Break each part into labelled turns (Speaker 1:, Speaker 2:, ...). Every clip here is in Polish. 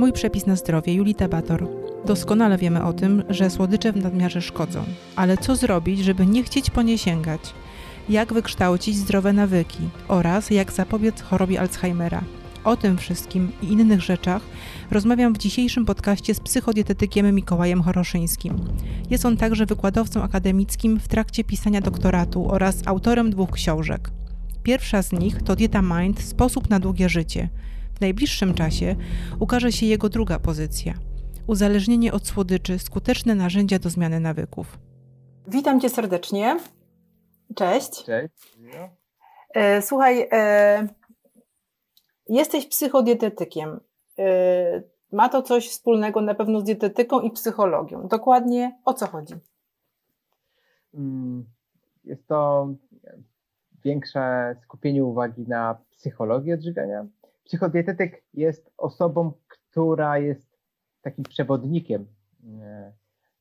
Speaker 1: Mój przepis na zdrowie, Julita Bator. Doskonale wiemy o tym, że słodycze w nadmiarze szkodzą. Ale co zrobić, żeby nie chcieć po nie sięgać? Jak wykształcić zdrowe nawyki oraz jak zapobiec chorobie Alzheimera? O tym wszystkim i innych rzeczach rozmawiam w dzisiejszym podcaście z psychodietetykiem Mikołajem Horoszyńskim. Jest on także wykładowcą akademickim w trakcie pisania doktoratu oraz autorem dwóch książek. Pierwsza z nich to Dieta Mind Sposób na długie życie. W najbliższym czasie ukaże się jego druga pozycja. Uzależnienie od słodyczy skuteczne narzędzia do zmiany nawyków. Witam cię serdecznie. Cześć.
Speaker 2: Cześć.
Speaker 1: E, słuchaj, e, jesteś psychodietetykiem. E, ma to coś wspólnego na pewno z dietetyką i psychologią. Dokładnie o co chodzi?
Speaker 2: Mm, jest to większe skupienie uwagi na psychologii odżywiania. Psychodietetyk jest osobą, która jest takim przewodnikiem. E,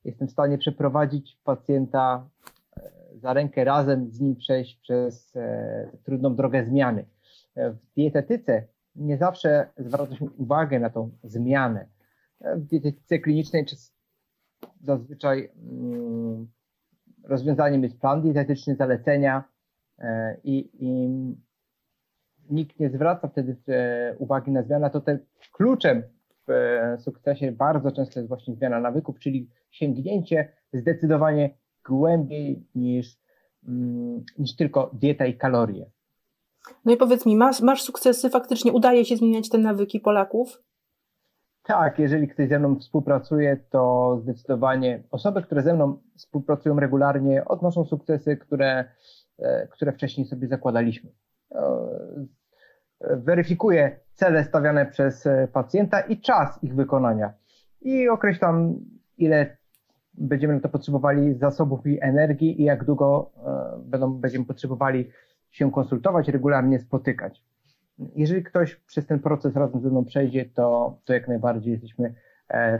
Speaker 2: jestem w stanie przeprowadzić pacjenta e, za rękę, razem z nim przejść przez e, trudną drogę zmiany. W dietetyce nie zawsze zwraca się uwagę na tą zmianę. W dietetyce klinicznej zazwyczaj mm, rozwiązaniem jest plan dietetyczny, zalecenia, i, i nikt nie zwraca wtedy e, uwagi na zmianę, to ten kluczem w e, sukcesie bardzo często jest właśnie zmiana nawyków, czyli sięgnięcie zdecydowanie głębiej niż, mm, niż tylko dieta i kalorie.
Speaker 1: No i powiedz mi, masz, masz sukcesy, faktycznie udaje się zmieniać te nawyki Polaków?
Speaker 2: Tak, jeżeli ktoś ze mną współpracuje, to zdecydowanie osoby, które ze mną współpracują regularnie, odnoszą sukcesy, które E, które wcześniej sobie zakładaliśmy. E, weryfikuję cele stawiane przez e, pacjenta i czas ich wykonania i określam, ile będziemy na to potrzebowali zasobów i energii i jak długo będą, będziemy potrzebowali się konsultować, regularnie spotykać. Jeżeli ktoś przez ten proces razem ze mną przejdzie, to, to jak najbardziej jesteśmy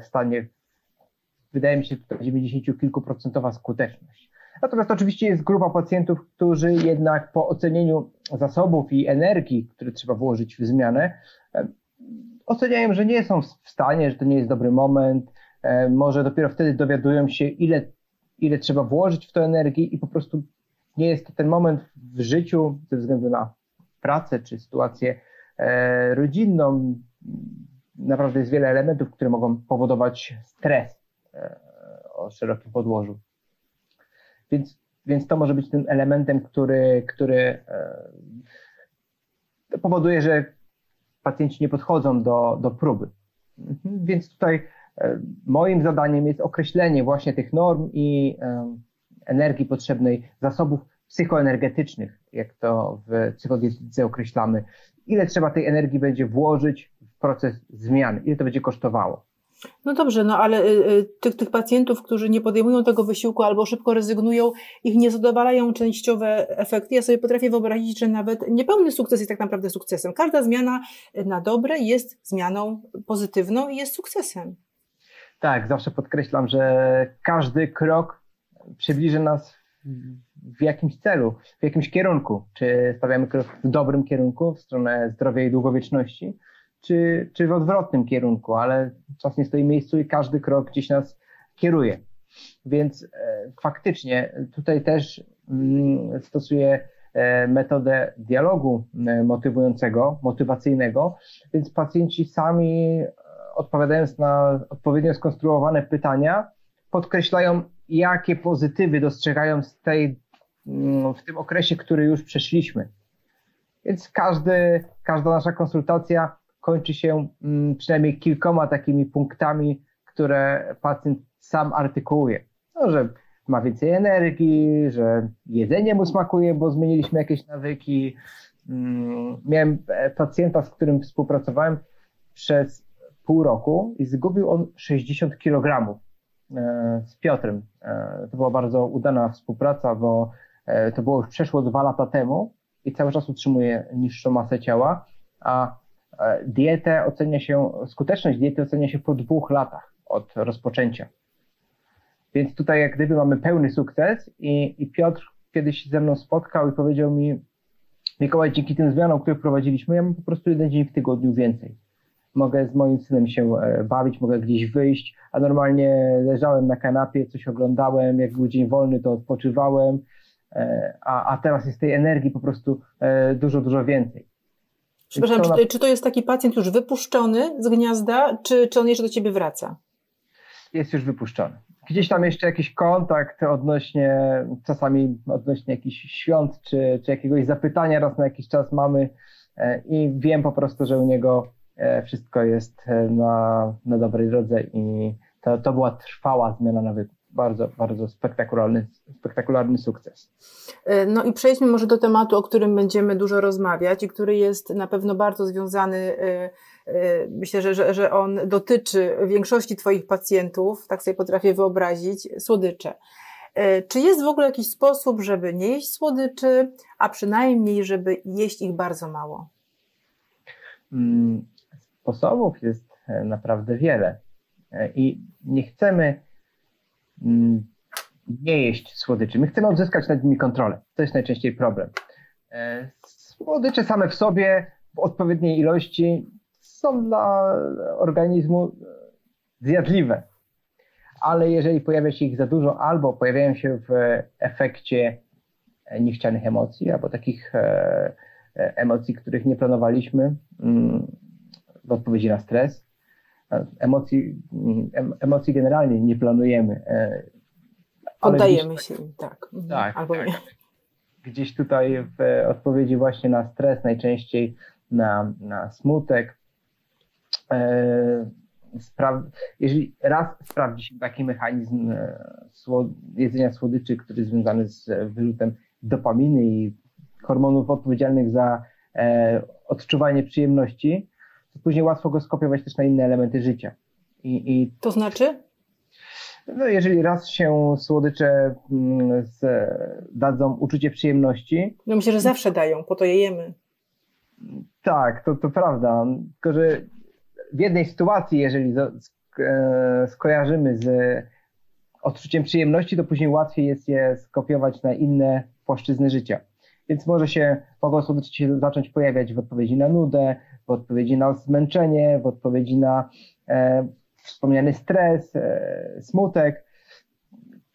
Speaker 2: w stanie, wydaje mi się, tutaj 90 kilku procentowa skuteczność. Natomiast oczywiście jest grupa pacjentów, którzy jednak po ocenieniu zasobów i energii, które trzeba włożyć w zmianę, oceniają, że nie są w stanie, że to nie jest dobry moment, może dopiero wtedy dowiadują się, ile, ile trzeba włożyć w to energii i po prostu nie jest to ten moment w życiu ze względu na pracę czy sytuację e, rodzinną. Naprawdę jest wiele elementów, które mogą powodować stres e, o szerokim podłożu. Więc, więc to może być tym elementem, który, który e, powoduje, że pacjenci nie podchodzą do, do próby. Mhm. Więc tutaj e, moim zadaniem jest określenie właśnie tych norm i e, energii potrzebnej, zasobów psychoenergetycznych, jak to w psychodietyce określamy. Ile trzeba tej energii będzie włożyć w proces zmiany, ile to będzie kosztowało.
Speaker 1: No dobrze, no ale y, y, tych, tych pacjentów, którzy nie podejmują tego wysiłku albo szybko rezygnują, ich nie zadowalają częściowe efekty. Ja sobie potrafię wyobrazić, że nawet niepełny sukces jest tak naprawdę sukcesem. Każda zmiana na dobre jest zmianą pozytywną i jest sukcesem.
Speaker 2: Tak, zawsze podkreślam, że każdy krok przybliży nas w jakimś celu, w jakimś kierunku. Czy stawiamy krok w dobrym kierunku, w stronę zdrowia i długowieczności, czy, czy w odwrotnym kierunku, ale czas nie stoi w miejscu i każdy krok gdzieś nas kieruje. Więc e, faktycznie tutaj też mm, stosuję e, metodę dialogu e, motywującego, motywacyjnego, więc pacjenci sami e, odpowiadając na odpowiednio skonstruowane pytania, podkreślają, jakie pozytywy dostrzegają z tej, mm, w tym okresie, który już przeszliśmy. Więc każdy, każda nasza konsultacja kończy się mm, przynajmniej kilkoma takimi punktami, które pacjent sam artykułuje. No, że ma więcej energii, że jedzenie mu smakuje, bo zmieniliśmy jakieś nawyki. Mm, miałem e, pacjenta, z którym współpracowałem przez pół roku i zgubił on 60 kg e, z Piotrem. E, to była bardzo udana współpraca, bo to było już przeszło dwa lata temu i cały czas utrzymuje niższą masę ciała, a dietę ocenia się, skuteczność diety ocenia się po dwóch latach od rozpoczęcia. Więc tutaj jak gdyby mamy pełny sukces i, i Piotr kiedyś ze mną spotkał i powiedział mi, Mikołaj, dzięki tym zmianom, które wprowadziliśmy, ja mam po prostu jeden dzień w tygodniu więcej. mogę z moim synem się bawić, mogę gdzieś wyjść, a normalnie leżałem na kanapie, coś oglądałem, jak był dzień wolny, to odpoczywałem, a, a teraz jest tej energii po prostu dużo, dużo więcej.
Speaker 1: Przepraszam, czy, czy to jest taki pacjent już wypuszczony z gniazda, czy, czy on jeszcze do ciebie wraca?
Speaker 2: Jest już wypuszczony. Gdzieś tam jeszcze jakiś kontakt odnośnie, czasami odnośnie jakichś świąt, czy, czy jakiegoś zapytania raz na jakiś czas mamy e, i wiem po prostu, że u niego e, wszystko jest e, na, na dobrej drodze i to, to była trwała zmiana nawyków bardzo, bardzo spektakularny, spektakularny sukces.
Speaker 1: E, no i przejdźmy może do tematu, o którym będziemy dużo rozmawiać i który jest na pewno bardzo związany, e, e, myślę, że, że, że on dotyczy większości Twoich pacjentów, tak sobie potrafię wyobrazić, słodycze. Czy jest w ogóle jakiś sposób, żeby nie jeść słodyczy, a przynajmniej, żeby jeść ich bardzo mało?
Speaker 2: Mm, sposobów jest naprawdę wiele i nie chcemy nie jeść słodyczy. My chcemy odzyskać nad nimi kontrolę. To jest najczęściej problem. E, słodycze same w sobie w odpowiedniej ilości są dla organizmu zjadliwe, ale jeżeli pojawia się ich za dużo albo pojawiają się w efekcie niechcianych emocji albo takich e, emocji, których nie planowaliśmy mm, w odpowiedzi na stres, emocji, emocji generalnie nie planujemy. E,
Speaker 1: Oddajemy gdzieś, się im, tak.
Speaker 2: Mhm. Tak, Albo tak. Nie. Gdzieś tutaj w odpowiedzi właśnie na stres, najczęściej na, na smutek, e, Spra- jeżeli raz sprawdzi się taki mechanizm e, jedzenia słodyczy, który jest związany z wyrzutem dopaminy i hormonów odpowiedzialnych za e, odczuwanie przyjemności, później łatwo go skopiować też na inne elementy życia.
Speaker 1: I, i to znaczy?
Speaker 2: No, jeżeli raz się słodycze mm, z, dadzą uczucie przyjemności.
Speaker 1: No myślę, że zawsze dają, po to je jemy.
Speaker 2: Tak, to, to prawda. Tylko, że w jednej sytuacji, jeżeli e, skojarzymy z odczuciem przyjemności, to później łatwiej jest je skopiować na inne płaszczyzny życia. Więc może się, mogą słodycze się zacząć pojawiać w odpowiedzi na nudę, w odpowiedzi na zmęczenie, w odpowiedzi na e, wspomniany stres, e, smutek.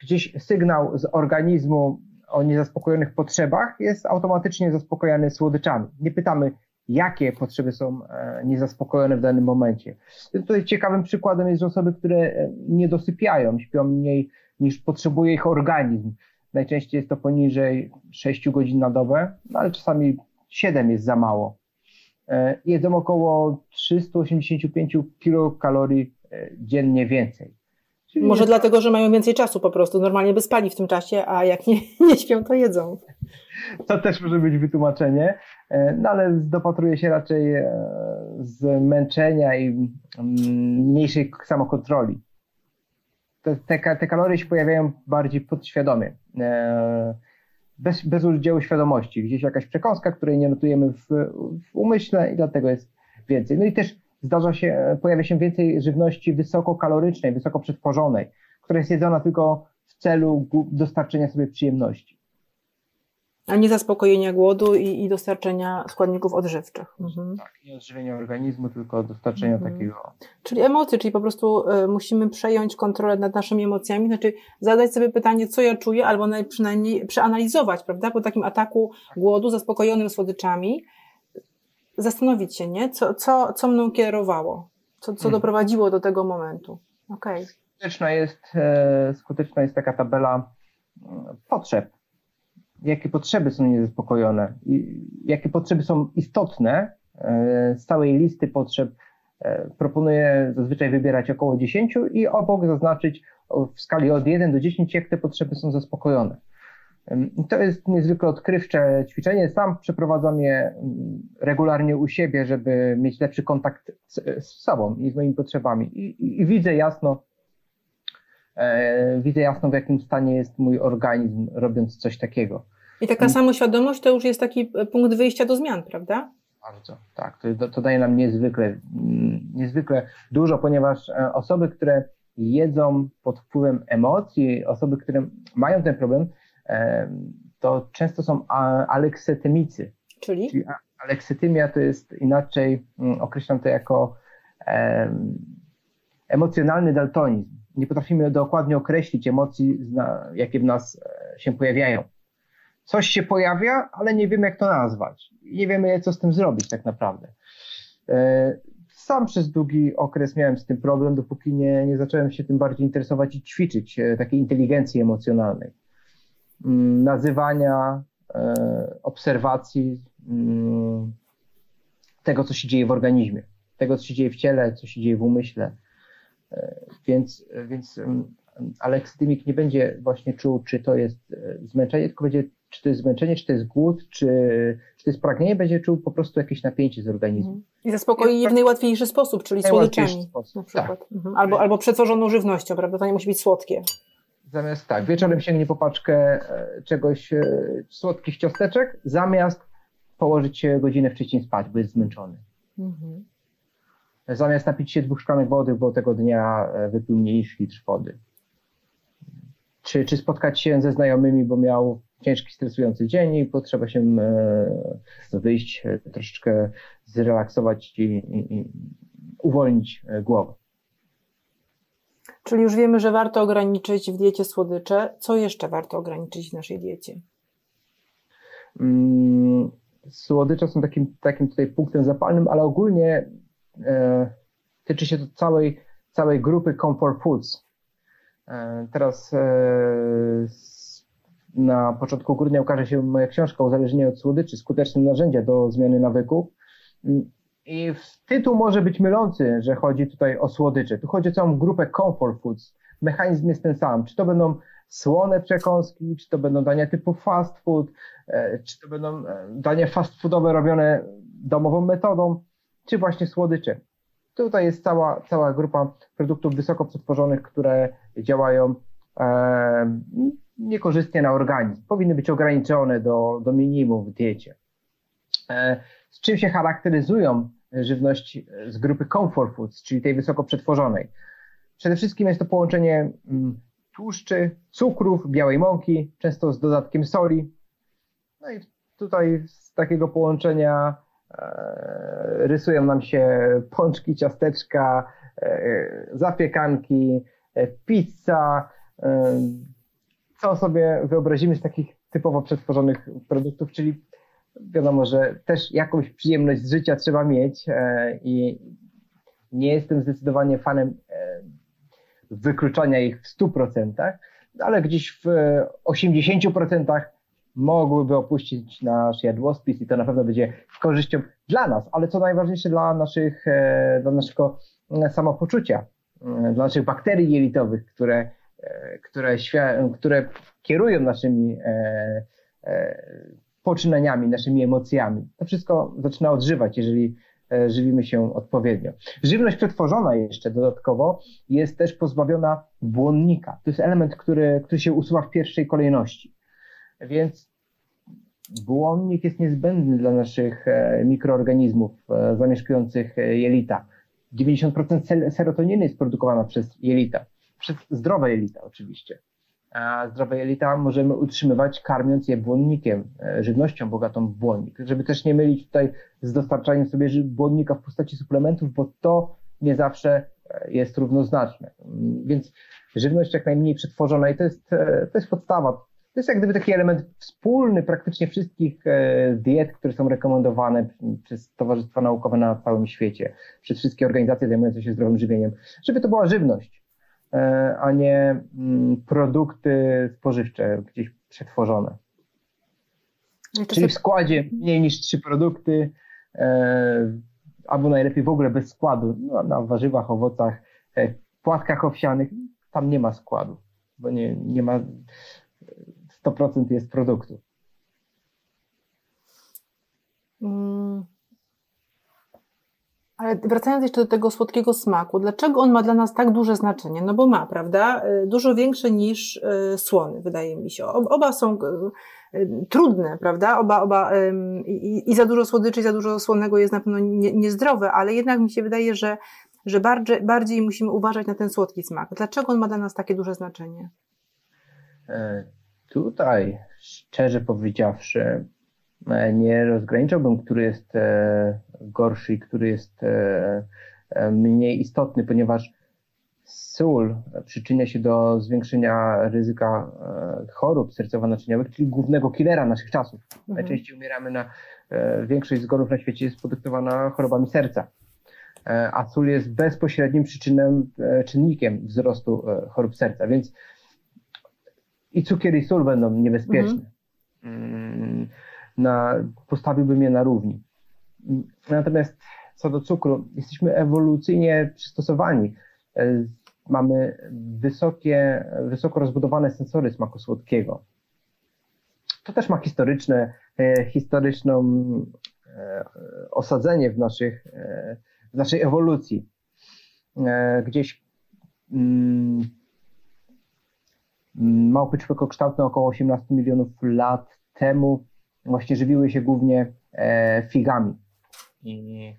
Speaker 2: Gdzieś sygnał z organizmu o niezaspokojonych potrzebach jest automatycznie zaspokojany słodyczami. Nie pytamy, jakie potrzeby są e, niezaspokojone w danym momencie. Tutaj ciekawym przykładem jest, że osoby, które e, nie dosypiają, śpią mniej niż potrzebuje ich organizm. Najczęściej jest to poniżej 6 godzin na dobę, no ale czasami 7 jest za mało. E, jedzą około 385 kilokalorii e, dziennie więcej.
Speaker 1: Czyli Może dlatego, że mają więcej czasu po prostu, normalnie by spali w tym czasie, a jak nie, nie śpią, to jedzą.
Speaker 2: To też może być wytłumaczenie, e, no ale dopatruje się raczej zmęczenia i mm, mniejszej samokontroli. Te, te, te kalorie się pojawiają bardziej podświadomie bez, bez udziału świadomości. Gdzieś jakaś przekąska, której nie notujemy w, w umyśle i dlatego jest więcej. No i też zdarza się, pojawia się więcej żywności wysokokalorycznej, wysoko przetworzonej, która jest jedzona tylko w celu dostarczenia sobie przyjemności.
Speaker 1: A nie zaspokojenia głodu i, i dostarczenia składników odżywczych.
Speaker 2: Mhm. Tak, nie odżywienia organizmu, tylko dostarczenia mhm. takiego.
Speaker 1: Czyli emocje, czyli po prostu y, musimy przejąć kontrolę nad naszymi emocjami, znaczy zadać sobie pytanie, co ja czuję, albo przynajmniej przeanalizować, prawda? Po takim ataku głodu zaspokojonym słodyczami, zastanowić się, nie? Co, co, co mną kierowało, co, co hmm. doprowadziło do tego momentu. Okay.
Speaker 2: Skuteczna, jest, e, skuteczna jest taka tabela e, potrzeb jakie potrzeby są niezaspokojone, jakie potrzeby są istotne. E, z całej listy potrzeb e, proponuję zazwyczaj wybierać około 10 i obok zaznaczyć w skali od 1 do 10, jak te potrzeby są zaspokojone. To jest niezwykle odkrywcze ćwiczenie. Sam przeprowadzam je regularnie u siebie, żeby mieć lepszy kontakt z, z sobą i z moimi potrzebami. I, i, i widzę jasno, widzę jasno, w jakim stanie jest mój organizm, robiąc coś takiego.
Speaker 1: I taka samoświadomość to już jest taki e, punkt wyjścia do zmian, prawda?
Speaker 2: Bardzo, tak. To, to daje nam niezwykle, mm, niezwykle dużo, ponieważ e, osoby, które jedzą pod wpływem emocji, osoby, które mają ten problem, e, to często są aleksetymicy.
Speaker 1: Czyli? Czyli
Speaker 2: aleksetymia to jest inaczej, mm, określam to jako emocjonalny daltonizm. Nie potrafimy dokładnie określić emocji, jakie w nas e, się pojawiają. Coś się pojawia, ale nie wiemy, jak to nazwać. Nie wiemy, co z tym zrobić tak naprawdę. E, sam przez długi okres miałem z tym problem, dopóki nie, nie zacząłem się tym bardziej interesować i ćwiczyć e, takiej inteligencji emocjonalnej. Mm, nazywania, obserwacji mm, tego, co się dzieje w organizmie, tego, co się dzieje w ciele, co się dzieje w umyśle. E, więc, więc aleksytymik nie będzie właśnie czuł, czy to jest e, zmęczenie, tylko będzie, czy to jest zmęczenie, czy to jest głód, czy, czy to jest pragnienie, będzie czuł po prostu jakieś napięcie z organizmu. Mhm.
Speaker 1: I zaspokoi je w najłatwiejszy sposób, czyli słodyczami sposób. na przykład. Tak. Mhm. Albo, albo przetworzoną żywnością, prawda? To nie musi być słodkie.
Speaker 2: Zamiast tak, wieczorem sięgnie po paczkę e, czegoś, słodkich ciasteczek, zamiast położyć się godzinę wcześniej spać, bo jest zmęczony. Mhm zamiast napić się dwóch szklanek wody, bo tego dnia e, wypił mniejszy litr wody. Czy, czy spotkać się ze znajomymi, bo miał ciężki, stresujący dzień i potrzeba się e, wyjść, e, troszeczkę zrelaksować i, i, i uwolnić głowę.
Speaker 1: Czyli już wiemy, że warto ograniczyć w diecie słodycze. Co jeszcze warto ograniczyć w naszej diecie?
Speaker 2: Mm, słodycze są takim, takim tutaj punktem zapalnym, ale ogólnie tyczy się to całej, całej grupy Comfort Foods. E, teraz e, na początku grudnia ukaże się moja książka Uzależnienie od słodyczy, skuteczne narzędzia do zmiany nawyków. I tytuł może być mylący, że chodzi tutaj o słodycze. Tu chodzi o całą grupę Comfort Foods. Mechanizm jest ten sam. Czy to będą słone przekąski, czy to będą dania typu fast food, czy to będą dania fast foodowe robione domową metodą czy właśnie słodycze. Tutaj jest cała, cała grupa produktów wysoko przetworzonych, które działają e, niekorzystnie na organizm. Powinny być ograniczone do, do minimum w diecie. E, z czym się charakteryzują żywności z grupy comfort foods, czyli tej wysoko przetworzonej? Przede wszystkim jest to połączenie mm, tłuszczy, cukrów, białej mąki, często z dodatkiem soli. No i tutaj z takiego połączenia rysują nam się pączki, ciasteczka, e, zapiekanki, e, pizza. Co sobie wyobrazimy z takich typowo przetworzonych produktów, czyli wiadomo, że też jakąś przyjemność z życia trzeba mieć i nie jestem zdecydowanie fanem wykluczania ich w 100%, ale gdzieś w 80% mogłyby opuścić nasz jadłospis i to na pewno będzie korzyścią dla nas, ale co najważniejsze dla naszych, e, dla naszego e, samopoczucia, e, dla naszych bakterii jelitowych, które, które, które kierują naszymi poczynaniami, naszymi emocjami. To wszystko zaczyna odżywać, jeżeli żywimy się odpowiednio. Żywność przetworzona jeszcze dodatkowo jest też pozbawiona błonnika. To jest element, który, który się usuwa w pierwszej kolejności. Więc błonnik jest niezbędny dla naszych e, mikroorganizmów e, zamieszkujących e, jelita. 90% serotoniny jest produkowana przez jelita, przez zdrowe jelita oczywiście. A zdrowe jelita możemy utrzymywać karmiąc je błonnikiem, żywnością bogatą w błonnik, żeby też nie mylić tutaj z dostarczaniem sobie błonnika w postaci suplementów, bo to nie zawsze jest równoznaczne. Więc żywność jak najmniej przetworzona i to jest, to jest podstawa to jest jak gdyby taki element wspólny praktycznie wszystkich e, diet, które są rekomendowane przez towarzystwa naukowe na całym świecie, przez wszystkie organizacje zajmujące się zdrowym żywieniem, żeby to była żywność, e, a nie mm, produkty spożywcze gdzieś przetworzone. Czyli w składzie mniej niż trzy produkty, e, albo najlepiej w ogóle bez składu, no, na warzywach, owocach, płatkach owsianych, tam nie ma składu, bo nie, nie ma 100% jest produktu.
Speaker 1: Mm. Ale wracając jeszcze do tego słodkiego smaku, dlaczego on ma dla nas tak duże znaczenie? No bo ma, prawda? Y, dużo większe niż y, słony, wydaje mi się. Oba są y, trudne, prawda? Oba, oba i, i za dużo słodyczy, i za dużo słonego jest na pewno nie, niezdrowe, ale jednak mi się wydaje, że, że bardziej, bardziej musimy uważać na ten słodki smak. Dlaczego on ma dla nas takie duże znaczenie?
Speaker 2: E, Tutaj, szczerze powiedziawszy, e, nie rozgraniczałbym, który jest e, gorszy i który jest e, mniej istotny, ponieważ sól przyczynia się do zwiększenia ryzyka chorób sercowo-naczyniowych, czyli głównego killera naszych czasów. Mhm. Najczęściej umieramy na, większość zgonów na świecie jest podyktowana chorobami serca. A sól jest bezpośrednim przyczynem, czynnikiem wzrostu chorób serca, więc i cukier i sól będą niebezpieczne. Mhm. Na, postawiłbym je na równi. Natomiast co do cukru, jesteśmy ewolucyjnie przystosowani. E, mamy wysokie, wysoko rozbudowane sensory smaku słodkiego. To też ma historyczne, e, historyczną e, osadzenie w, naszych, w naszej ewolucji. Gdzieś mm, małpy człowiekokształtne około 18 milionów lat temu właśnie żywiły się głównie figami. I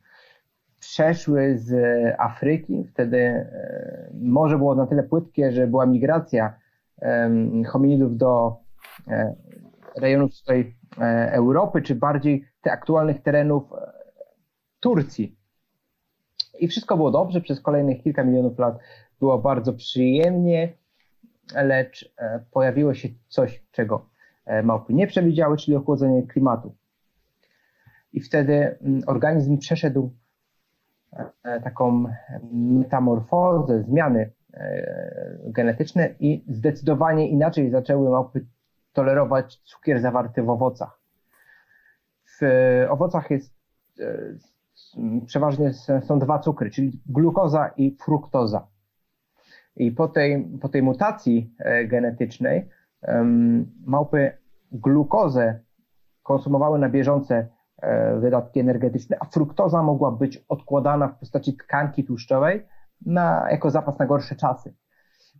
Speaker 2: przeszły z Afryki. Wtedy e, morze było na tyle płytkie, że była migracja hominidów do e, rejonów tutaj e, Europy, czy bardziej tych aktualnych terenów Turcji. I wszystko było dobrze, przez kolejnych kilka milionów lat było bardzo przyjemnie, lecz pojawiło się coś, czego małpy nie przewidziały, czyli ochłodzenie klimatu. I wtedy mm, organizm przeszedł E, taką metamorfozę, zmiany e, genetyczne i zdecydowanie inaczej zaczęły małpy tolerować cukier zawarty w owocach. W owocach jest e, przeważnie są dwa cukry, czyli glukoza i fruktoza. I po tej, po tej mutacji genetycznej małpy glukozę konsumowały na bieżące E, wydatki energetyczne, a fruktoza mogła być odkładana w postaci tkanki tłuszczowej na, jako zapas na gorsze czasy.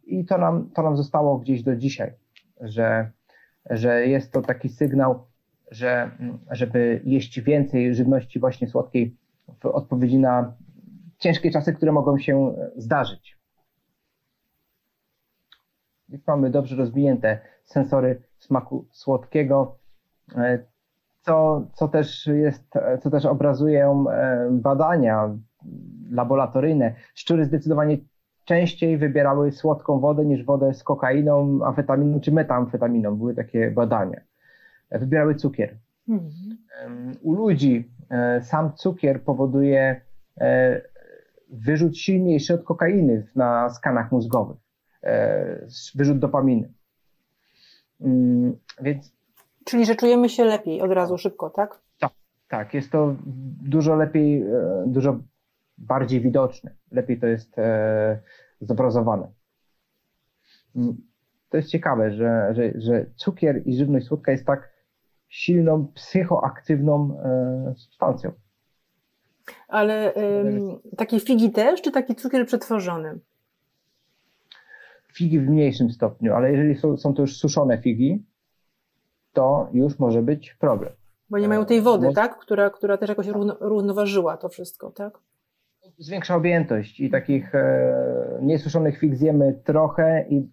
Speaker 2: I to nam, to nam zostało gdzieś do dzisiaj, że, że jest to taki sygnał, że żeby jeść więcej żywności właśnie słodkiej w odpowiedzi na ciężkie czasy, które mogą się zdarzyć. Mamy dobrze rozwinięte sensory smaku słodkiego. E, co, co, też jest, co też obrazują e, badania laboratoryjne. Szczury zdecydowanie częściej wybierały słodką wodę niż wodę z kokainą, amfetaminą czy metamfetaminą. Były takie badania. Wybierały cukier. Mhm. U ludzi e, sam cukier powoduje e, wyrzut silniejszy od kokainy na skanach mózgowych. Wyrzut dopaminy. Mm, więc
Speaker 1: Czyli, że czujemy się lepiej od razu, szybko, tak?
Speaker 2: Tak, tak. Jest to dużo lepiej, e, dużo bardziej widoczne. Lepiej to jest e, zobrazowane. Mm, to jest ciekawe, że, że, że cukier i żywność słodka jest tak silną, psychoaktywną e, substancją.
Speaker 1: Ale takie figi też, czy taki cukier przetworzony?
Speaker 2: Figi w mniejszym stopniu, ale jeżeli są, są to już suszone figi, to już może być problem.
Speaker 1: Bo nie mają tej wody, tak? Która, która też jakoś równo, równoważyła to wszystko, tak?
Speaker 2: Zwiększa objętość i takich e, niesuszonych fig zjemy trochę i,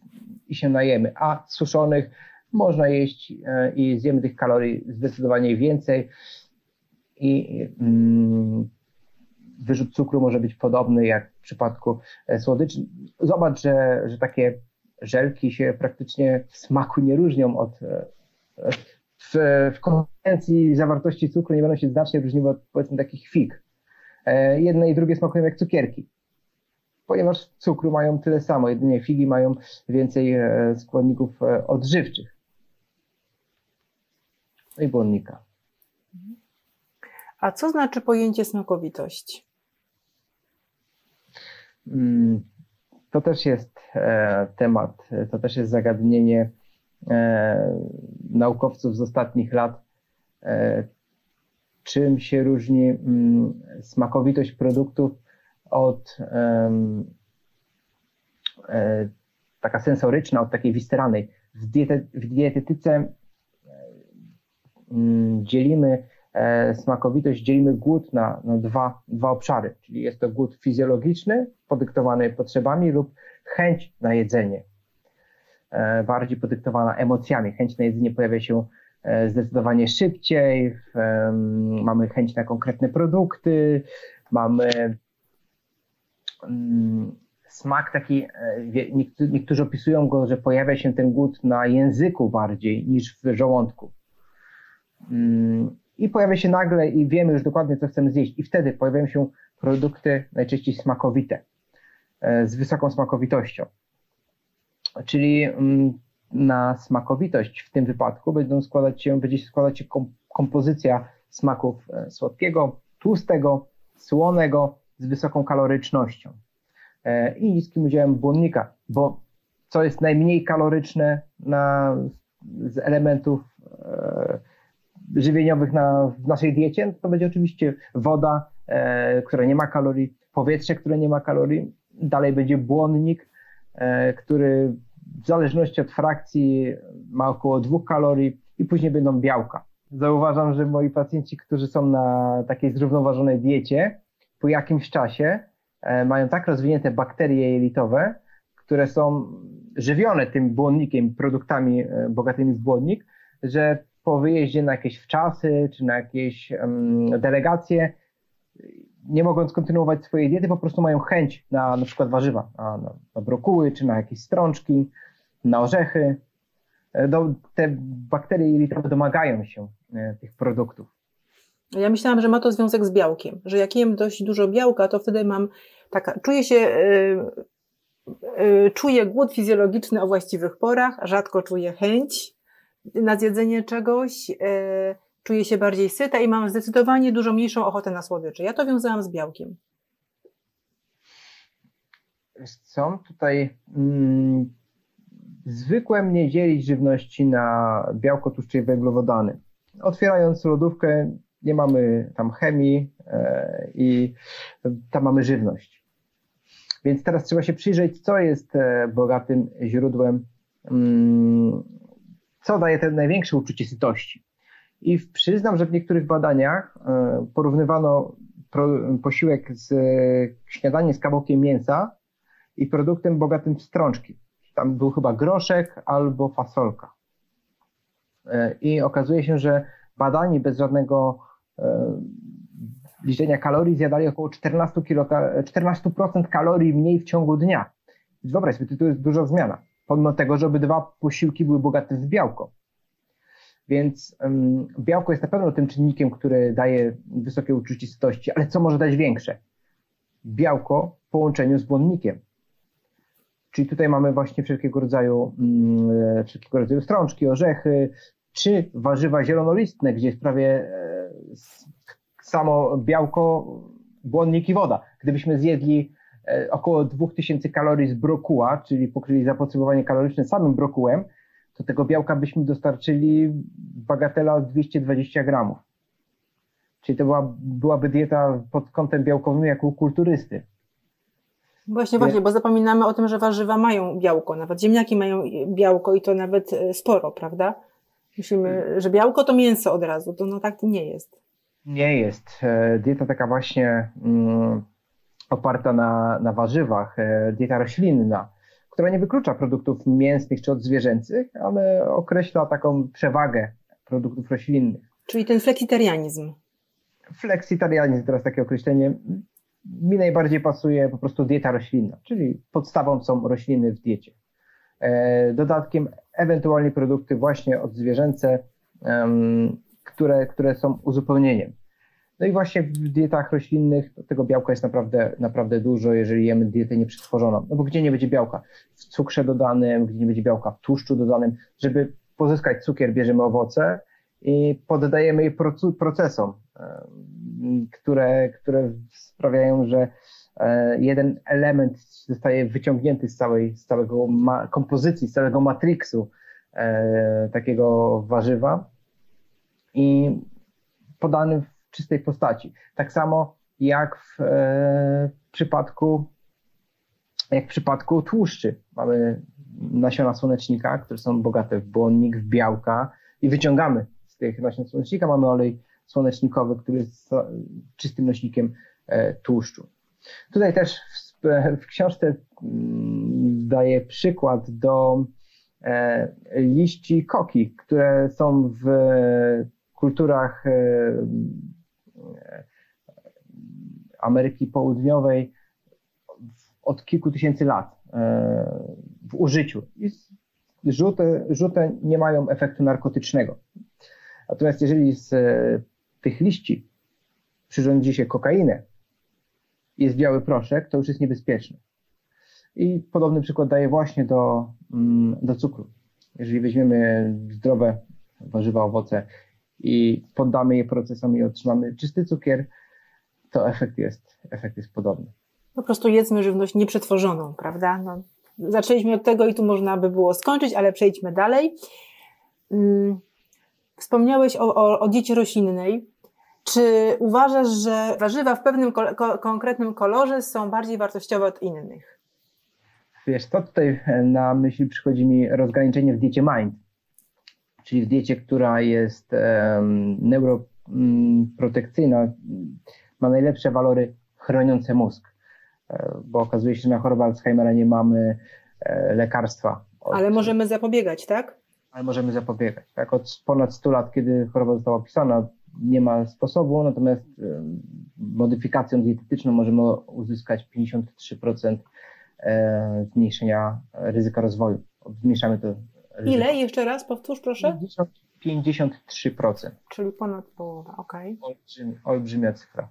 Speaker 2: i się najemy, a suszonych można jeść e, i zjemy tych kalorii zdecydowanie więcej i mm, wyrzut cukru może być podobny jak w przypadku e, słodyczy. Zobacz, że, że takie żelki się praktycznie w smaku nie różnią od, e, w, w konsystencji zawartości cukru nie będą się znacznie różniły od powiedzmy takich fig. E, jedne i drugie smakują jak cukierki, ponieważ cukru mają tyle samo, jedynie figi mają więcej składników odżywczych. No i błonnika.
Speaker 1: A co znaczy pojęcie smakowitość?
Speaker 2: Mm, to też jest temat, to też jest zagadnienie E, naukowców z ostatnich lat, e, czym się różni mm, smakowitość produktów od e, taka sensoryczna od takiej wisteralnej. W, diete, w dietetyce mm, dzielimy smakowitość, dzielimy głód na, na dwa, dwa obszary, czyli jest to głód fizjologiczny, podyktowany potrzebami lub chęć na jedzenie. E, bardziej podyktowana emocjami. Chęć na jedzenie pojawia się e, zdecydowanie szybciej, mamy chęć na konkretne produkty, mamy mm, smak taki, niektórzy opisują go, że pojawia się ten głód na języku bardziej niż w żołądku. I pojawia się nagle i wiemy już dokładnie, co chcemy zjeść. I wtedy pojawiają się produkty najczęściej smakowite, z wysoką smakowitością. Czyli mm, na smakowitość w tym wypadku będą składać się, będzie się składać się kompozycja smaków e, słodkiego, tłustego, słonego z wysoką kalorycznością e, i niskim udziałem błonnika, bo co jest najmniej kaloryczne na, z elementów e, żywieniowych na, w naszej diecie, to będzie oczywiście woda, e, która nie ma kalorii, powietrze, które nie ma kalorii, dalej będzie błonnik, e, który w zależności od frakcji ma około dwóch kalorii i później będą białka. Zauważam, że moi pacjenci, którzy są na takiej zrównoważonej diecie, po jakimś czasie e, mają tak rozwinięte bakterie jelitowe, które są żywione tym błonnikiem, produktami e, bogatymi w błonnik, że po wyjeździe na jakieś wczasy czy na jakieś um, delegacje, nie mogąc kontynuować swojej diety, po prostu mają chęć na na przykład warzywa, na, na, brokuły czy na jakieś strączki, na orzechy. E, do, te bakterie jelitowe domagają się e, tych produktów.
Speaker 1: Ja myślałam, że ma to związek z białkiem, że jak jem dość dużo białka, to wtedy mam taka, czuję się, yy, czuję głód fizjologiczny o właściwych porach, rzadko czuję chęć na zjedzenie czegoś, yy, czuję się bardziej syta i mam zdecydowanie dużo mniejszą ochotę na słodycze. Ja to wiązałam z białkiem.
Speaker 2: Co tutaj mm, zwykłe mnie dzielić żywności na białko, tłuszcze i węglowodany. Otwierając lodówkę nie mamy tam chemii e, i tam mamy żywność. Więc teraz trzeba się przyjrzeć, co jest e, bogatym źródłem, mm, co daje te największe uczucie sytości. I przyznam, że w niektórych badaniach e, porównywano posiłek z śniadanie z kawałkiem mięsa i produktem bogatym w strączki. Tam był chyba groszek albo fasolka. I okazuje się, że badani bez żadnego E, liczenia kalorii zjadali około 14%, kilo, 14 kalorii mniej w ciągu dnia. Wyobraź sobie, to jest duża zmiana. Pomimo tego, że obydwa posiłki były bogate w białko. Więc um, białko jest na pewno tym czynnikiem, który daje wysokie uczucie sytości, ale co może dać większe? Białko w połączeniu z błonnikiem. Czyli tutaj mamy właśnie wszelkiego rodzaju, um, wszelkiego rodzaju strączki, orzechy, czy warzywa zielonolistne, gdzie jest prawie e, samo białko, błonnik i woda. Gdybyśmy zjedli około 2000 kalorii z brokuła, czyli pokryli zapotrzebowanie kaloryczne samym brokułem, to tego białka byśmy dostarczyli bagatela 220 gramów. Czyli to była, byłaby dieta pod kątem białkowym jak u kulturysty.
Speaker 1: Właśnie, właśnie, bo zapominamy o tym, że warzywa mają białko, nawet ziemniaki mają białko i to nawet e, sporo, prawda? Myślimy, że białko to mięso od razu, to no tak nie jest.
Speaker 2: Nie jest. E, dieta taka właśnie mm, oparta na, na warzywach, e, dieta roślinna, która nie wyklucza produktów mięsnych czy odzwierzęcych, ale określa taką przewagę produktów roślinnych.
Speaker 1: Czyli ten fleksitarianizm.
Speaker 2: Fleksitarianizm, teraz takie określenie, mi najbardziej pasuje po prostu dieta roślinna, czyli podstawą są rośliny w diecie. E, dodatkiem ewentualnie produkty właśnie odzwierzęce, które, które są uzupełnieniem. No i właśnie w dietach roślinnych tego białka jest naprawdę, naprawdę dużo, jeżeli jemy dietę nieprzetworzoną. No bo gdzie nie będzie białka? W cukrze dodanym, gdzie nie będzie białka? W tłuszczu dodanym. Żeby pozyskać cukier, bierzemy owoce i poddajemy je procesom, które, które sprawiają, że e, jeden element zostaje wyciągnięty z całej, z całego kompozycji, z całego matriksu e, takiego warzywa i podany czystej postaci. Tak samo jak w e, przypadku jak w przypadku tłuszczy. Mamy nasiona słonecznika, które są bogate w błonnik, w białka i wyciągamy z tych nasion słonecznika, mamy olej słonecznikowy, który jest czystym nośnikiem e, tłuszczu. Tutaj też w, w książce mm, daję przykład do e, liści koki, które są w kulturach Ameryki Południowej od kilku tysięcy lat w użyciu. Żółte, żółte nie mają efektu narkotycznego. Natomiast jeżeli z tych liści przyrządzi się kokainę, jest biały proszek, to już jest niebezpieczne. I podobny przykład daję właśnie do, mm, do cukru. Jeżeli weźmiemy zdrowe warzywa, owoce i poddamy je procesom i otrzymamy czysty cukier, to efekt jest, efekt jest podobny.
Speaker 1: Po prostu jedzmy żywność nieprzetworzoną, prawda? No, zaczęliśmy od tego i tu można by było skończyć, ale przejdźmy dalej. Mm, wspomniałeś o, o, o diecie roślinnej. Czy uważasz, że warzywa w pewnym ko konkretnym kolorze są bardziej wartościowe od innych?
Speaker 2: Wiesz, to tutaj na myśl przychodzi mi rozgraniczenie w diecie MIND, czyli w diecie, która jest neuroprotekcyjna, ma najlepsze walory chroniące mózg, e, bo okazuje się, że na chorobę Alzheimera nie mamy e, lekarstwa.
Speaker 1: Ale możemy zapobiegać, tak?
Speaker 2: Ale możemy zapobiegać. Tak, od ponad 100 lat, kiedy choroba została opisana, nie ma sposobu, natomiast modyfikacją dietetyczną możemy uzyskać 53% e, zmniejszenia ryzyka rozwoju. Zmniejszamy to.
Speaker 1: Ile? Jeszcze raz powtórz, proszę.
Speaker 2: 53%.
Speaker 1: Czyli ponad połowa, ok.
Speaker 2: Olbrzymia, olbrzymia cyfra.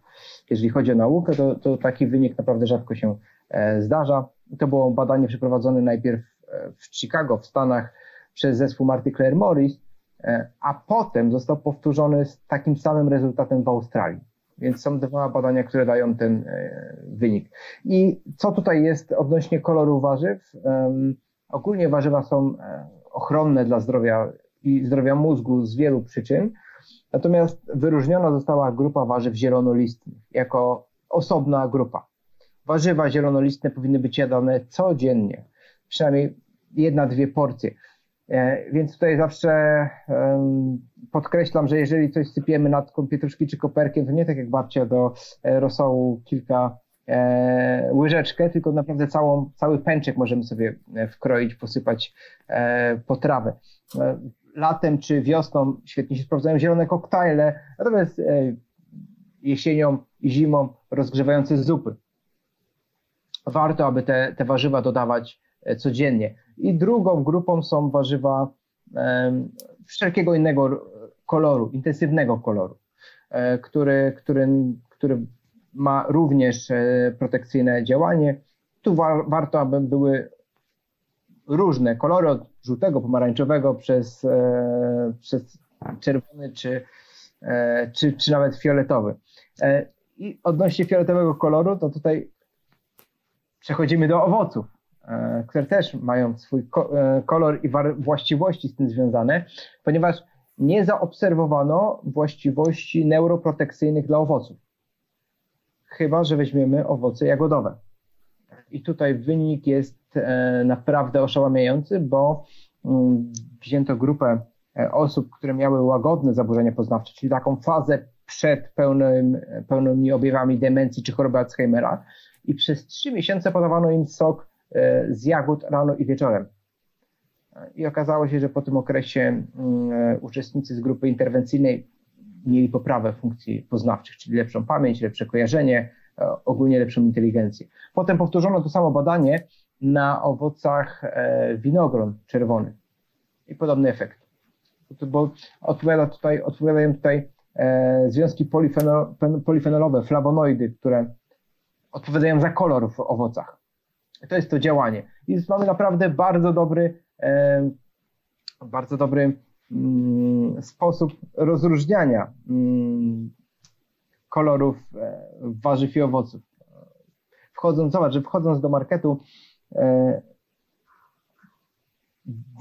Speaker 2: Jeżeli chodzi o naukę, to, to taki wynik naprawdę rzadko się e, zdarza. To było badanie przeprowadzone najpierw e, w Chicago, w Stanach, przez zespół Marty Claire Morris, E, a potem został powtórzony z takim samym rezultatem w Australii. Więc są dwa badania, które dają ten e, wynik. I co tutaj jest odnośnie koloru warzyw? Ogólnie warzywa są ochronne dla zdrowia i zdrowia mózgu z wielu przyczyn. Natomiast wyróżniona została grupa warzyw zielonolistnych jako osobna grupa. Warzywa zielonolistne powinny być jadane codziennie, przynajmniej jedna, dwie porcje. E, więc tutaj zawsze podkreślam, że jeżeli coś sypiemy natką pietruszki czy koperkiem, to nie tak jak babcia do e, rosołu kilka e, łyżeczkę, tylko naprawdę całą, cały pęczek możemy sobie wkroić, posypać potrawę. Latem czy wiosną świetnie się sprawdzają zielone koktajle, natomiast jesienią i zimą rozgrzewające zupy. Warto, aby te, te warzywa dodawać codziennie. I drugą grupą są warzywa wszelkiego innego koloru, intensywnego koloru, e, który, który, który ma również e, protekcyjne działanie. Tu wa warto, aby były różne kolory, od żółtego, pomarańczowego przez, e, przez czerwony czy, czy, czy nawet fioletowy. I odnośnie fioletowego koloru, to tutaj przechodzimy do owoców. E, które też mają swój e, kolor i właściwości z tym związane, ponieważ nie zaobserwowano właściwości neuroprotekcyjnych dla owoców. Chyba, że weźmiemy owoce jagodowe. I tutaj wynik jest e, naprawdę oszałamiający, bo mm, wzięto grupę osób, które miały łagodne zaburzenia poznawcze, czyli taką fazę przed pełnym, pełnymi objawami demencji czy choroby Alzheimera i przez trzy miesiące podawano im sok E, z jagód rano i wieczorem. I okazało się, że po tym okresie mm, e, uczestnicy z grupy interwencyjnej mieli poprawę funkcji poznawczych, czyli lepszą pamięć, lepsze kojarzenie, e, ogólnie lepszą inteligencję. Potem powtórzono to samo badanie na owocach winogron czerwonych i podobny efekt. Bo odpowiada tutaj, odpowiadają tutaj związki polifenolowe, flawonoidy, które odpowiadają za kolor w owocach. To jest to działanie. I mamy naprawdę bardzo dobry, e, bardzo dobry sposób rozróżniania mm, kolorów e, warzyw i owoców. Wchodząc, zobacz, że wchodząc do marketu, e,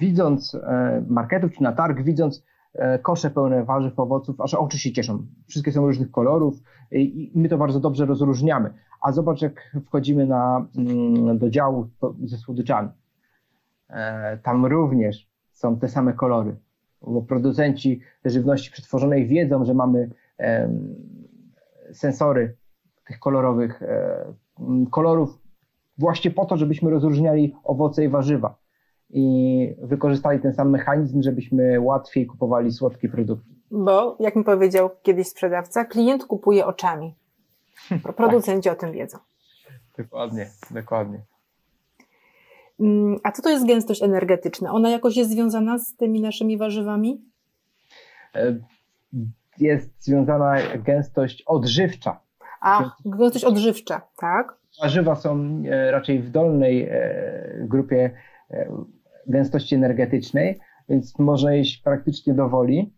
Speaker 2: widząc marketów czy na targ, widząc kosze pełne warzyw, owoców, aż oczy się cieszą. Wszystkie są różnych kolorów i my to bardzo dobrze rozróżniamy. A zobacz, jak wchodzimy na, mm, do działu ze słodyczami. E, tam również są te same kolory, bo producenci żywności przetworzonej wiedzą, że mamy sensory tych kolorowych e, kolorów właśnie po to, żebyśmy rozróżniali owoce i warzywa i wykorzystali ten sam mechanizm, żebyśmy łatwiej kupowali słodkie produkty.
Speaker 1: Bo, jak mi powiedział kiedyś sprzedawca, klient kupuje oczami. Producenci o tym wiedzą.
Speaker 2: Dokładnie, dokładnie.
Speaker 1: Mm, a co to jest gęstość energetyczna? Ona jakoś jest związana z tymi naszymi warzywami?
Speaker 2: E, jest związana gęstość odżywcza.
Speaker 1: A, gęstość odżywcza, tak?
Speaker 2: Warzywa są e, raczej w dolnej grupie gęstości energetycznej, więc można iść praktycznie do woli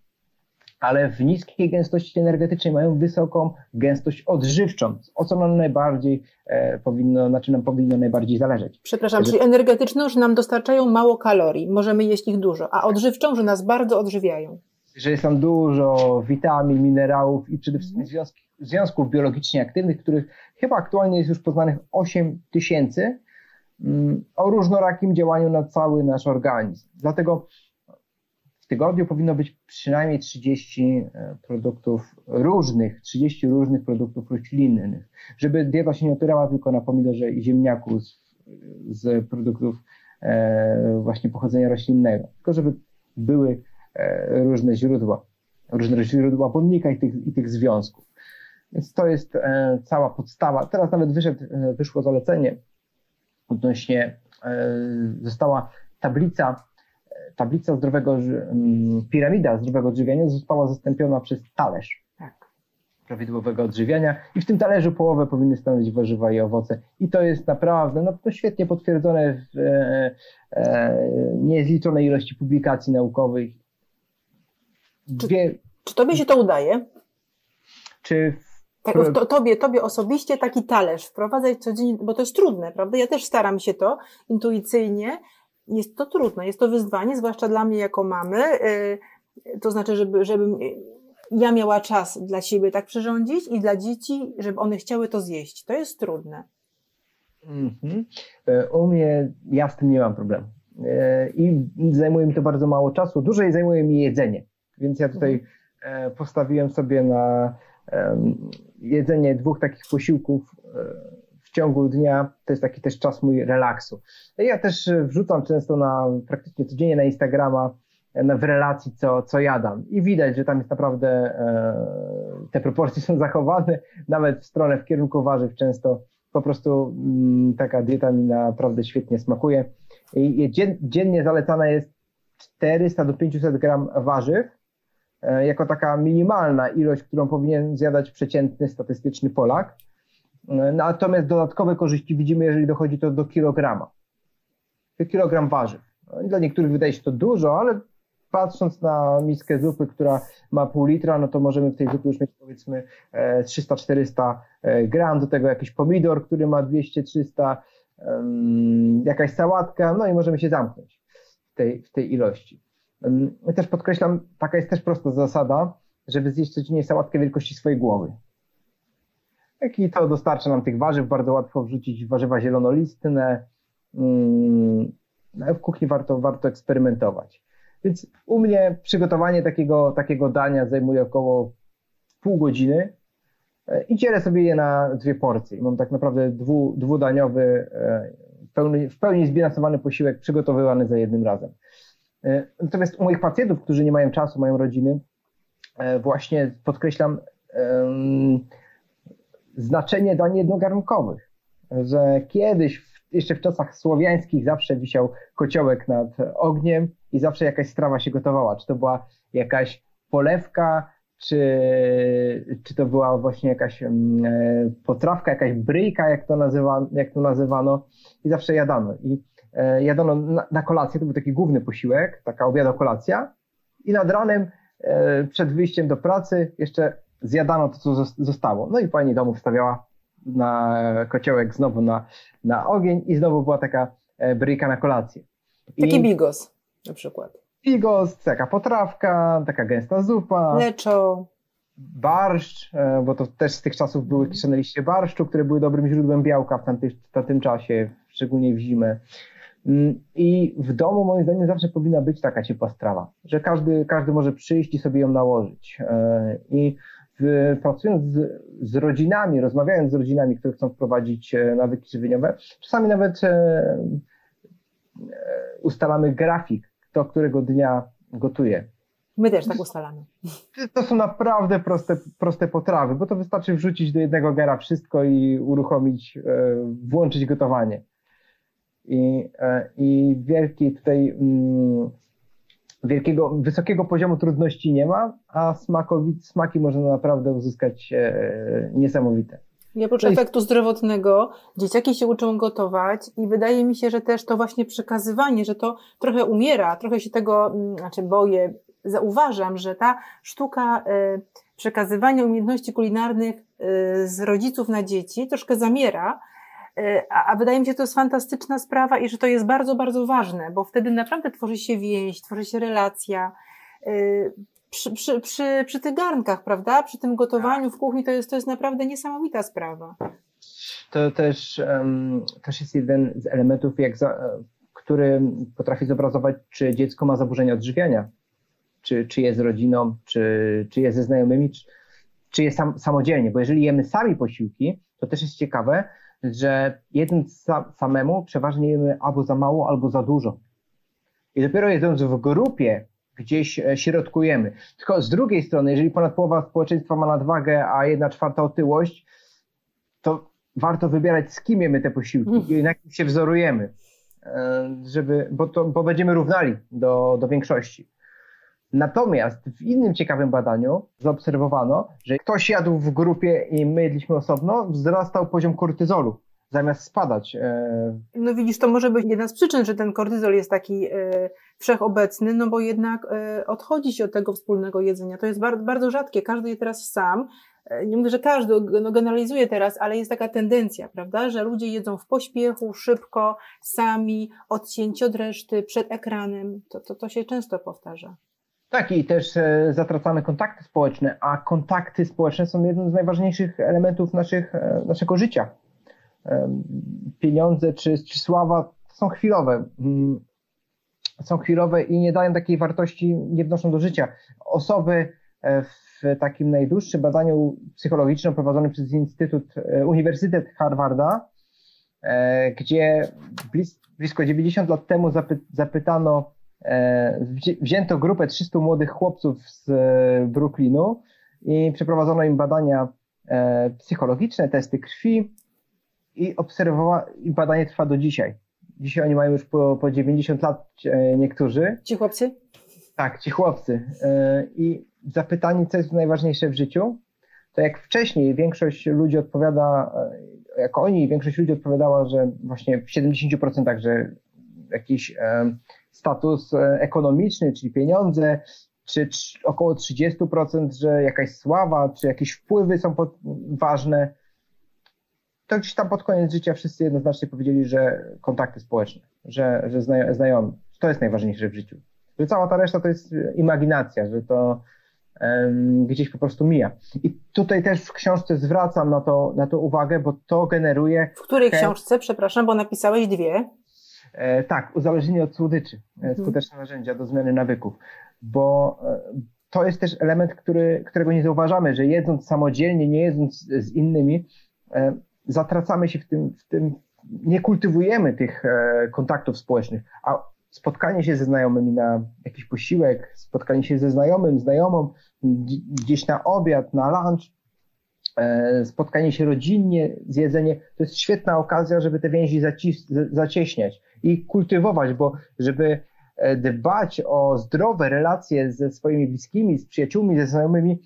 Speaker 2: ale w niskiej gęstości energetycznej mają wysoką gęstość odżywczą, o co nam najbardziej e, powinno, na czym nam powinno najbardziej zależeć.
Speaker 1: Przepraszam, czyli energetyczną, że nam dostarczają mało kalorii, możemy jeść ich dużo, a odżywczą, że nas bardzo odżywiają.
Speaker 2: Że jest tam dużo witamin, minerałów i przede wszystkim związki, związków biologicznie aktywnych, których chyba aktualnie jest już poznanych 8 tysięcy, mm, o różnorakim działaniu na cały nasz organizm. Dlatego tygodniu powinno być przynajmniej 30 e, produktów różnych, 30 różnych produktów roślinnych, żeby dieta się nie opierała tylko na pomidorze i ziemniaku z, z produktów e, właśnie pochodzenia roślinnego, tylko żeby były e, różne źródła, różne źródła błonnika i tych, i tych związków. Więc to jest cała podstawa. Teraz nawet wyszedł, wyszło zalecenie odnośnie, została tablica tablica zdrowego, mm, piramida zdrowego odżywiania została zastąpiona przez talerz tak. prawidłowego odżywiania i w tym talerzu połowę powinny stanowić warzywa i owoce. I to jest naprawdę no, to świetnie potwierdzone w e, e, niezliczonej ilości publikacji naukowych.
Speaker 1: Dwie... Czy, czy tobie się to udaje?
Speaker 2: Czy
Speaker 1: tak, to, tobie, tobie osobiście taki talerz wprowadzać codziennie, bo to jest trudne, prawda? Ja też staram się to intuicyjnie, jest to trudne, jest to wyzwanie, zwłaszcza dla mnie jako mamy. Y, to znaczy, żeby, żebym ja miała czas dla siebie tak przyrządzić i dla dzieci, żeby one chciały to zjeść. To jest trudne.
Speaker 2: Mm-hmm. U mnie ja z tym nie mam problemu. E, I zajmuje mi to bardzo mało czasu. Dłużej zajmuje mi jedzenie. Więc ja tutaj mhm. postawiłem sobie na jedzenie dwóch takich posiłków ciągu dnia to jest taki też czas mój relaksu. Ja też e, wrzucam często na praktycznie codziennie na Instagrama e, w relacji, co, co jadam. I widać, że tam jest naprawdę e, te proporcje są zachowane, nawet w stronę, w kierunku warzyw często. Po prostu mm, taka dieta mi naprawdę świetnie smakuje. I, dzien, dziennie zalecana jest 400 do 500 gram warzyw, jako taka minimalna ilość, którą powinien zjadać przeciętny statystyczny Polak. Natomiast dodatkowe korzyści widzimy, jeżeli dochodzi to do kilograma. Kilogram warzyw. No dla niektórych wydaje się to dużo, ale patrząc na miskę zupy, która ma pół litra, no to możemy w tej zupie już mieć powiedzmy 300-400 e, e, gram, do tego jakiś pomidor, który ma 200-300, jakaś sałatka, no i możemy się zamknąć w tej, w tej ilości. Też podkreślam, taka jest też prosta zasada, żeby zjeść codziennie sałatkę wielkości swojej głowy i to dostarcza nam tych warzyw. Bardzo łatwo wrzucić warzywa zielonolistne. Mm, w kuchni warto, warto eksperymentować. Więc u mnie przygotowanie takiego, takiego dania zajmuje około pół godziny e, i dzielę sobie je na dwie porcje. Mam tak naprawdę dwu, dwudaniowy, e, w pełni, w pełni zbilansowany posiłek przygotowywany za jednym razem. E, natomiast u moich pacjentów, którzy nie mają czasu, mają rodziny, właśnie podkreślam, znaczenie dań jednogarnkowych, że kiedyś, jeszcze w czasach słowiańskich, zawsze wisiał kociołek nad ogniem i zawsze jakaś strawa się gotowała. Czy to była jakaś polewka, czy, czy to była właśnie jakaś mm, e, potrawka, jakaś bryjka, jak to, nazywa, jak to nazywano, i zawsze jadano. I e, jadano na, na kolację, to był taki główny posiłek, taka obiado-kolacja, i nad ranem e, przed wyjściem do pracy jeszcze zjadano to, co zostało. No i pani domu wstawiała na kociołek znowu na, na ogień i znowu była taka e, bryjka na kolację.
Speaker 1: I Taki bigos na przykład.
Speaker 2: Bigos, taka potrawka, taka gęsta zupa.
Speaker 1: Leczo.
Speaker 2: Barszcz, e, bo to też z tych czasów były kiszone liście barszczu, które były dobrym źródłem białka w tamtym, w tamtym czasie, szczególnie w zimę. Mm, I w domu moim zdaniem zawsze powinna być taka ciepła strawa, że każdy, każdy może przyjść i sobie ją nałożyć. E, I pracując z, z, rodzinami, rozmawiając z rodzinami, które chcą wprowadzić e, nawyki żywieniowe, czasami nawet e, e, ustalamy grafik, kto którego dnia gotuje.
Speaker 1: My też tak ustalamy.
Speaker 2: To są naprawdę proste, proste potrawy, bo to wystarczy wrzucić do jednego gara wszystko i uruchomić, włączyć gotowanie. I, i wielki tutaj mm, wielkiego, wysokiego poziomu trudności nie ma, a smakowi, smaki można naprawdę uzyskać e, niesamowite.
Speaker 1: Nie oprócz jest... efektu zdrowotnego, dzieciaki się uczą gotować i wydaje mi się, że też to właśnie przekazywanie, że to trochę umiera, trochę się tego, mm, znaczy boję, zauważam, że ta sztuka e, przekazywania umiejętności kulinarnych e, z rodziców na dzieci troszkę zamiera, a, a wydaje mi się, że to jest fantastyczna sprawa i że to jest bardzo, bardzo ważne, bo wtedy naprawdę tworzy się więź, tworzy się relacja. Przy, przy, przy, przy tych garnkach, prawda? Przy tym gotowaniu w kuchni to jest, to jest naprawdę niesamowita sprawa.
Speaker 2: To też, um, też jest jeden z elementów, jak za, który potrafi zobrazować, czy dziecko ma zaburzenia odżywiania czy, czy jest rodziną, czy, czy jest ze znajomymi, czy, czy jest sam, samodzielnie, bo jeżeli jemy sami posiłki, to też jest ciekawe, że jednym samemu przeważnie jemy albo za mało, albo za dużo. I dopiero jedząc w grupie, gdzieś e, środkujemy. Tylko z drugiej strony, jeżeli ponad połowa społeczeństwa ma nadwagę, a jedna czwarta otyłość, to warto wybierać, z kim jemy te posiłki i na kim się wzorujemy, e, żeby, bo, to, bo będziemy równali do, do większości. Natomiast w innym ciekawym badaniu zaobserwowano, że ktoś jadł w grupie i my jedliśmy osobno, wzrastał poziom kortyzolu zamiast spadać. E,
Speaker 1: no widzisz, to może być jedna z przyczyn, że ten kortyzol jest taki e, wszechobecny, no bo jednak e, odchodzi się od tego wspólnego jedzenia. To jest bardzo, bardzo rzadkie. Każdy je teraz sam. Nie mówię, że każdy no, generalizuje teraz, ale jest taka tendencja, prawda, że ludzie jedzą w pośpiechu, szybko, sami, odcięci od reszty, przed ekranem. To, to, to się często powtarza.
Speaker 2: Tak, i też e, zatracamy kontakty społeczne, a kontakty społeczne są jednym z najważniejszych elementów naszych, e, naszego życia. E, pieniądze czy, czy sława są chwilowe. Mm, są chwilowe i nie dają takiej wartości, nie wnoszą do życia. Osoby w takim najdłuższym badaniu psychologicznym prowadzonym przez Instytut, Uniwersytet Harvarda, gdzie blisko 90 lat temu zapy, zapytano E, wzięto grupę 300 młodych chłopców z e, Brooklynu i przeprowadzono im badania e, psychologiczne, testy krwi i obserwowa- i badanie trwa do dzisiaj. Dzisiaj oni mają już po, po 90 lat niektórzy.
Speaker 1: Ci chłopcy?
Speaker 2: Tak, ci chłopcy. I zapytani, co jest najważniejsze w życiu, to jak wcześniej większość ludzi odpowiada, jako oni, większość ludzi odpowiadała, że właśnie w 70%, że jakiś status e, ekonomiczny, czyli pieniądze, czy około 30%, że jakaś sława, czy jakieś wpływy są pod, ważne. To gdzieś tam pod koniec życia wszyscy jednoznacznie powiedzieli, że kontakty społeczne, że, że znajomi. To jest najważniejsze w życiu. Że cała ta reszta to jest imaginacja, że to um, gdzieś po prostu mija. I tutaj też w książce zwracam na to, na to uwagę, bo to generuje.
Speaker 1: W której książce, przepraszam, bo napisałeś dwie?
Speaker 2: E, tak, uzależnienie od słodyczy, e, mhm. skuteczne narzędzia do zmiany nawyków, bo e, to jest też element, który, którego nie zauważamy, że jedząc samodzielnie, nie jedząc z innymi, zatracamy się w tym, w tym nie kultywujemy tych kontaktów społecznych, a spotkanie się ze znajomymi na jakiś posiłek, spotkanie się ze znajomym, znajomą, gdzieś na obiad, na lunch, spotkanie się rodzinnie, zjedzenie, to jest świetna okazja, żeby te więzi zacieśniać i kultywować, bo żeby e, dbać o zdrowe relacje ze swoimi bliskimi, z przyjaciółmi, ze znajomymi,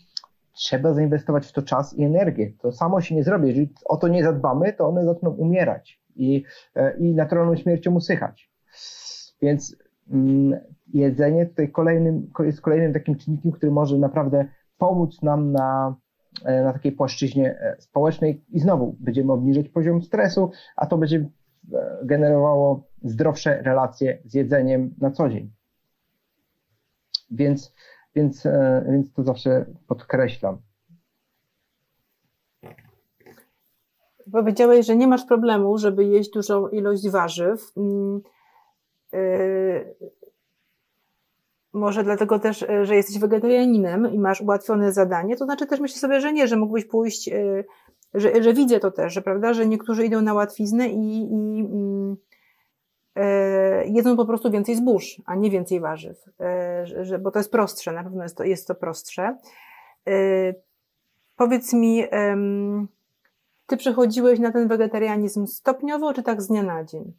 Speaker 2: trzeba zainwestować w to czas i energię. To samo się nie zrobi. Jeżeli o to nie zadbamy, to one zaczną umierać i, e, i naturalną śmiercią usychać. Więc mm, jedzenie tutaj kolejnym, jest kolejnym takim czynnikiem, który może naprawdę pomóc nam na, e, na takiej płaszczyźnie społecznej i znowu będziemy obniżać poziom stresu, a to będzie generowało zdrowsze relacje z jedzeniem na co dzień. Więc, więc, e, więc to zawsze podkreślam.
Speaker 1: Powiedziałeś, że nie masz problemu, żeby jeść dużą ilość warzyw. Yy, może dlatego też, e, że jesteś wegetarianinem i masz ułatwione zadanie, to znaczy też myślę sobie, że nie, że mógłbyś pójść, że, że widzę to też, że prawda, że niektórzy idą na łatwiznę i, i e, jedzą po prostu więcej zbóż, a nie więcej warzyw, że, bo to jest prostsze, na pewno jest to, jest to prostsze. Powiedz mi, ty przechodziłeś na ten wegetarianizm stopniowo, czy tak z dnia na dzień?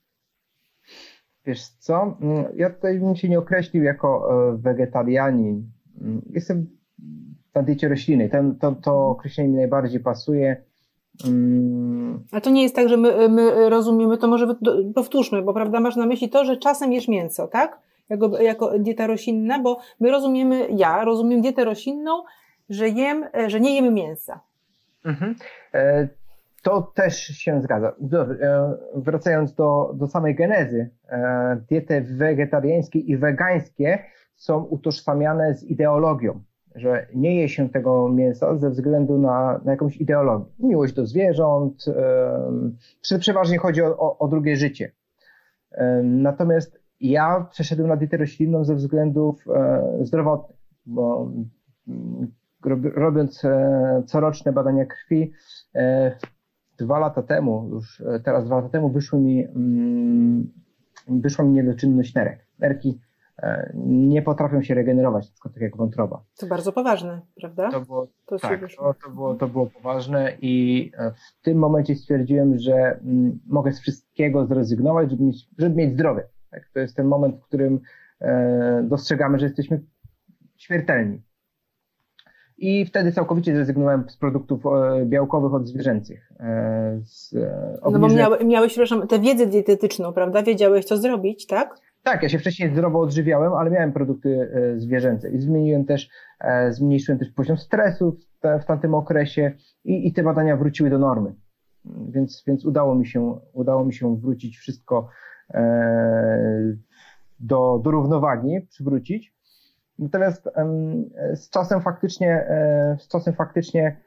Speaker 2: Wiesz co, mm, ja tutaj bym się nie określił jako wegetarianin. Mm, jestem na diecie roślinnej. Ten, to, to określenie mi najbardziej pasuje.
Speaker 1: Mm. A to nie jest tak, że my, my rozumiemy, to może powtórzmy, bo prawda, masz na myśli to, że czasem jesz mięso, tak? Jako, jako dieta roślinna, bo my rozumiemy, ja rozumiem dietę roślinną, że jem, że nie jemy mięsa. Mhm.
Speaker 2: E, to też się zgadza. E, wracając do, do samej genezy, e, diety wegetariańskie i wegańskie są utożsamiane z ideologią że nie je się tego mięsa ze względu na, na jakąś ideologię. Miłość do zwierząt, yy, przeważnie chodzi o, o, o drugie życie. Natomiast ja przeszedłem na dietę roślinną ze względów e, zdrowotnych, bo mm, robiąc e, coroczne badania krwi, e, dwa lata temu, już teraz dwa lata temu, wyszły mi, mm, wyszła mi niedoczynność nerek. Nerki nie potrafią się regenerować, tylko tak jak wątroba.
Speaker 1: To bardzo poważne, prawda?
Speaker 2: To było, to tak, to, to, było, to było poważne i e, w tym momencie stwierdziłem, że mm, mogę z wszystkiego zrezygnować, żeby mieć, żeby mieć zdrowie. Tak? To jest ten moment, w którym e, dostrzegamy, że jesteśmy śmiertelni. I wtedy całkowicie zrezygnowałem z produktów białkowych od zwierzęcych.
Speaker 1: Z no bo miałeś, miałeś, przepraszam, tę wiedzę dietetyczną, prawda? Wiedziałeś, co zrobić, tak?
Speaker 2: Tak, ja się wcześniej zdrowo odżywiałem, ale miałem produkty e, zwierzęce i zmieniłem też, e, zmniejszyłem też poziom stresu w, tamtym okresie i, i te badania wróciły do normy. Więc, więc udało mi się, udało mi się wrócić wszystko e, do, do równowagi, przywrócić. Natomiast z czasem faktycznie, z czasem faktycznie,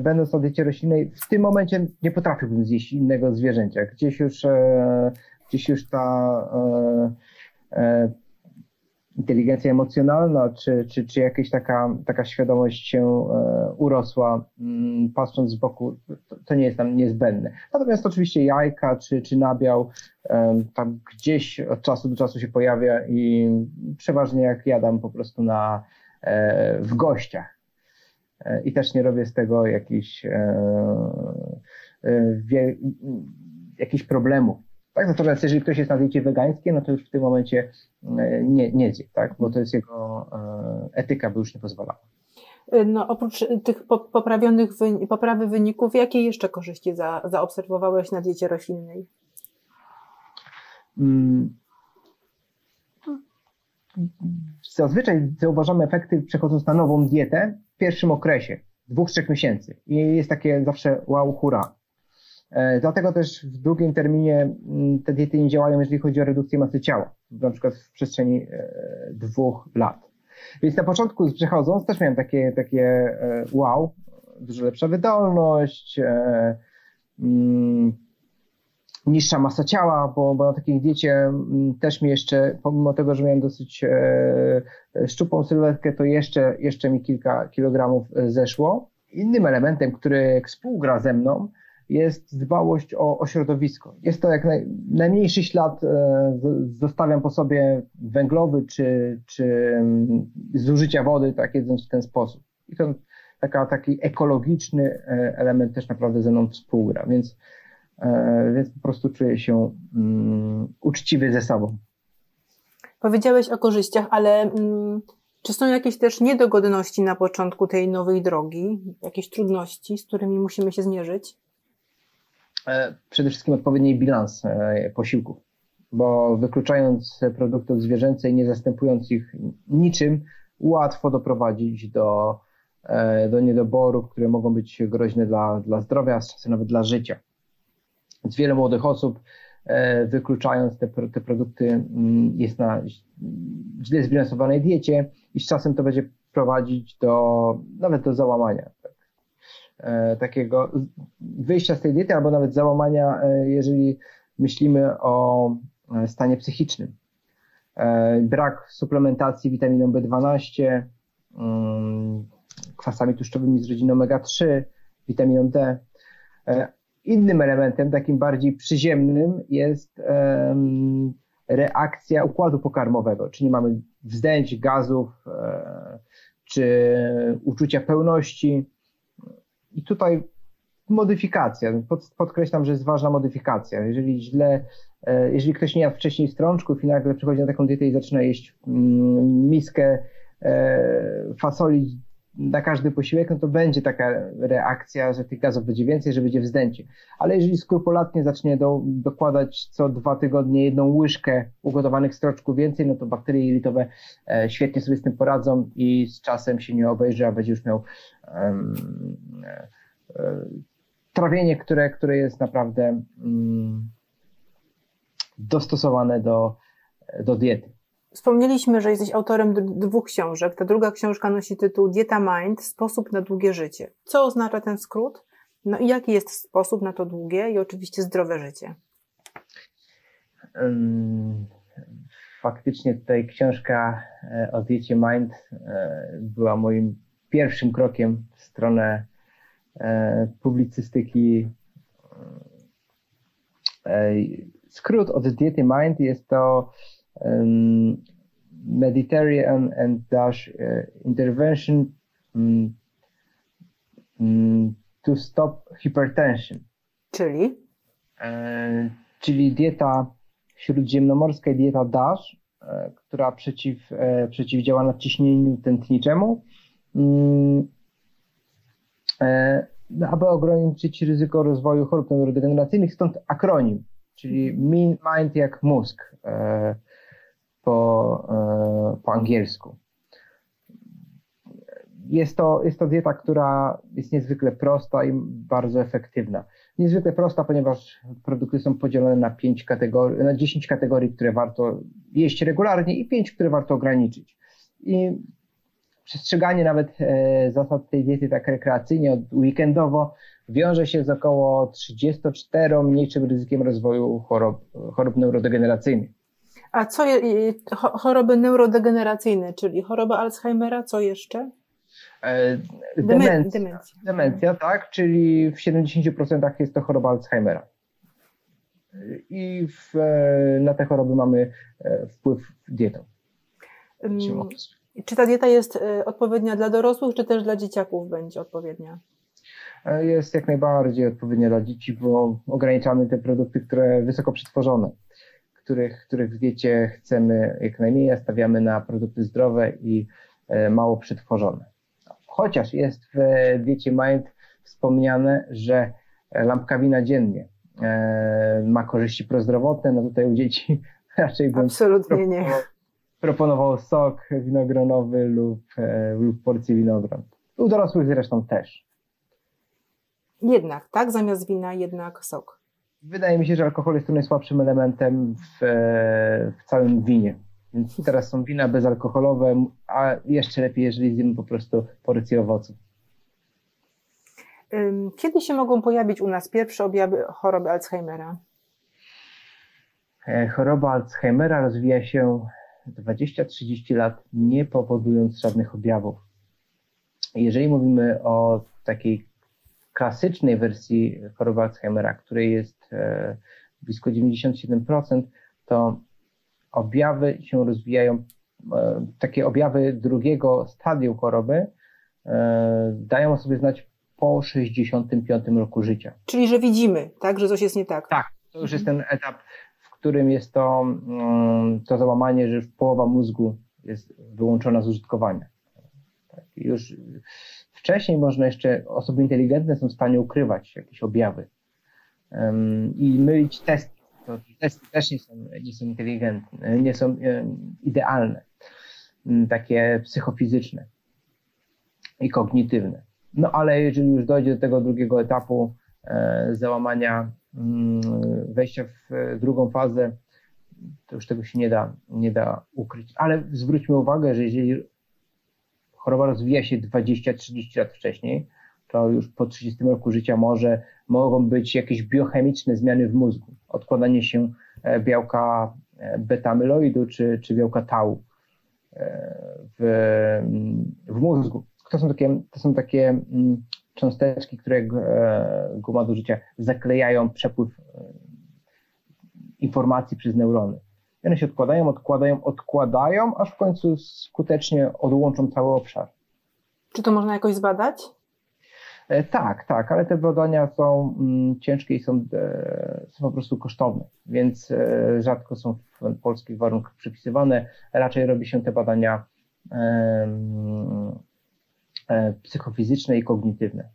Speaker 2: będąc na diecie roślinnej, w tym momencie nie potrafiłbym zjeść innego zwierzęcia. Gdzieś już, gdzieś już ta inteligencja emocjonalna, czy, czy, czy jakaś taka, taka świadomość się e, urosła, mm, patrząc z boku, to, to nie jest nam niezbędne. Natomiast oczywiście jajka czy, czy nabiał e, tam gdzieś od czasu do czasu się pojawia i przeważnie jak jadam po prostu na, w gościach. I też nie robię z tego jakichś, jakichś problemów. Tak? Natomiast jeżeli ktoś jest na diecie wegańskiej, no to już w tym momencie e, nie, nie zje, tak? bo to jest jego e, etyka, by już nie pozwalała.
Speaker 1: E, no, oprócz tych poprawionych poprawy wyników, jakie jeszcze korzyści za, zaobserwowałeś na diecie roślinnej? Hmm.
Speaker 2: Zazwyczaj zauważamy efekty przechodząc na nową dietę w pierwszym okresie, dwóch, trzech miesięcy. I jest takie zawsze wow, hura. E, dlatego też w długim terminie mm, te diety nie działają, jeżeli chodzi o redukcję masy ciała, na przykład w przestrzeni e, dwóch lat. Więc na początku przechodząc też miałem takie, takie e, wow, dużo lepsza wydolność, mm, niższa masa ciała, bo, bo na takiej diecie mm, też mi jeszcze, pomimo tego, że miałem dosyć szczupłą sylwetkę, to jeszcze, jeszcze mi kilka kilogramów zeszło. Innym elementem, który współgra ze mną, jest dbałość o, o środowisko. Jest to jak naj, najmniejszy ślad e, zostawiam po sobie węglowy czy, czy mm, zużycia wody, tak jedząc w ten sposób. I to taka, taki ekologiczny e, element też naprawdę ze mną współgra, więc, e, więc po prostu czuję się um, uczciwy ze sobą.
Speaker 1: Powiedziałeś o korzyściach, ale mm, czy są jakieś też niedogodności na początku tej nowej drogi, jakieś trudności, z którymi musimy się zmierzyć?
Speaker 2: E, przede wszystkim odpowiedni bilans e, posiłków, bo wykluczając produkty zwierzęce i nie zastępując ich niczym, łatwo doprowadzić do, e, do niedoborów, które mogą być groźne dla, dla zdrowia, a czasem nawet dla życia. Więc wiele młodych osób, wykluczając te, te produkty, mm, jest na źle zbilansowanej diecie i z czasem to będzie prowadzić do nawet do załamania. E, takiego wyjścia z tej diety, albo nawet załamania, e, jeżeli myślimy o e, stanie psychicznym. Brak suplementacji witaminą B12, mm, kwasami tłuszczowymi z rodziny omega-3, witaminą D. Innym elementem, takim bardziej przyziemnym, jest reakcja układu pokarmowego, czy nie mamy wzdęć, gazów, czy uczucia pełności. I tutaj modyfikacja. Pod, podkreślam, że jest ważna modyfikacja. Jeżeli źle, e, jeżeli ktoś nie jadł wcześniej strączków i nagle przychodzi na taką dietę i zaczyna jeść mm, miskę e, fasoli na każdy posiłek, no to będzie taka reakcja, że tych gazów będzie więcej, że będzie wzdęcie. Ale jeżeli skrupulatnie zacznie do, dokładać co dwa tygodnie jedną łyżkę ugotowanych stroczków więcej, no to bakterie jelitowe e, świetnie sobie z tym poradzą i z czasem się nie obejrzy, a będzie już miał um, trawienie, które, które jest naprawdę um, dostosowane do, do diety.
Speaker 1: Wspomnieliśmy, że jesteś autorem dwóch książek. Ta druga książka nosi tytuł Dieta Mind Sposób na długie życie. Co oznacza ten skrót? No i jaki jest sposób na to długie i oczywiście zdrowe życie?
Speaker 2: Faktycznie tutaj książka e, o diecie Mind e, była moim pierwszym krokiem w stronę e, publicystyki. Skrót od diety Mind jest to um, Mediterranean and Dash uh, intervention um, um, to stop hypertension.
Speaker 1: Czyli?
Speaker 2: E, czyli dieta śródziemnomorska i dieta DASH, e, która przeciw, e, przeciwdziała nadciśnieniu tętniczemu, mm, e, aby ograniczyć ryzyko rozwoju chorób neurodegeneracyjnych, stąd akronim, czyli MIND jak mózg. Po, e, po angielsku. Jest to, jest to dieta, która jest niezwykle prosta i bardzo efektywna. Niezwykle prosta, ponieważ produkty są podzielone na 5 kategorii, na 10 kategorii, które warto jeść regularnie i 5, które warto ograniczyć. I przestrzeganie nawet e, zasad tej diety tak rekreacyjnie, weekendowo, wiąże się z około 34 mniejszym ryzykiem rozwoju chorób neurodegeneracyjnych.
Speaker 1: A co je, choroby neurodegeneracyjne, czyli choroba Alzheimera, co jeszcze?
Speaker 2: E, demencja, demencja. demencja, tak, czyli w 70% jest to choroba Alzheimera. I w, e, na te choroby mamy e, wpływ dietą.
Speaker 1: Czy ta dieta jest odpowiednia dla dorosłych, czy też dla dzieciaków będzie odpowiednia?
Speaker 2: Jest jak najbardziej odpowiednia dla dzieci, bo ograniczamy te produkty, które wysoko przetworzone których, których w diecie chcemy jak najmniej, a stawiamy na produkty zdrowe i e, mało przetworzone. Chociaż jest w diecie Mind wspomniane, że lampka wina dziennie e, ma korzyści prozdrowotne, no tutaj u dzieci raczej bym
Speaker 1: Absolutnie nie.
Speaker 2: proponował sok winogronowy lub, e, lub porcję winogron. U dorosłych zresztą też.
Speaker 1: Jednak, tak? Zamiast wina jednak sok.
Speaker 2: Wydaje mi się, że alkohol jest tu najsłabszym elementem w, w całym winie. Więc teraz są wina bezalkoholowe, a jeszcze lepiej, jeżeli zjemy po prostu porcję owoców.
Speaker 1: Kiedy się mogą pojawić u nas pierwsze objawy choroby Alzheimera?
Speaker 2: E, choroba Alzheimera rozwija się 20-30 lat, nie powodując żadnych objawów. Jeżeli mówimy o takiej klasycznej wersji choroby Alzheimera, której jest e, blisko 97%, to objawy się rozwijają, e, takie objawy drugiego stadium choroby e, dają o sobie znać po 65 roku życia.
Speaker 1: Czyli, że widzimy, tak, że coś jest nie tak.
Speaker 2: Tak, to już jest ten etap, w którym jest to, mm, to załamanie, że już połowa mózgu jest wyłączona z użytkowania. Tak, już Wcześniej można jeszcze, osoby inteligentne są w stanie ukrywać jakieś objawy um, i mylić testy. To testy też nie są, nie są inteligentne, nie są idealne, um, takie psychofizyczne i kognitywne. No ale jeżeli już dojdzie do tego drugiego etapu e, załamania, um, wejścia w e, drugą fazę, to już tego się nie da, nie da ukryć. Ale zwróćmy uwagę, że jeżeli choroba rozwija się 20-30 lat wcześniej, to już po 30 roku życia może, mogą być jakieś biochemiczne zmiany w mózgu. Odkładanie się e, białka e, beta-amyloidu czy, czy białka tau e, w, w mózgu. To są takie, to są takie mm, cząsteczki, które guma do życia zaklejają przepływ informacji przez neurony. I one się odkładają, odkładają, odkładają, aż w końcu skutecznie odłączą cały obszar.
Speaker 1: Czy to można jakoś zbadać?
Speaker 2: E, tak, tak, ale te badania są mm, ciężkie i są, e, są po prostu kosztowne, więc e, rzadko są w polskich warunkach przypisywane. Raczej robi się te badania psychofizyczne i kognitywne.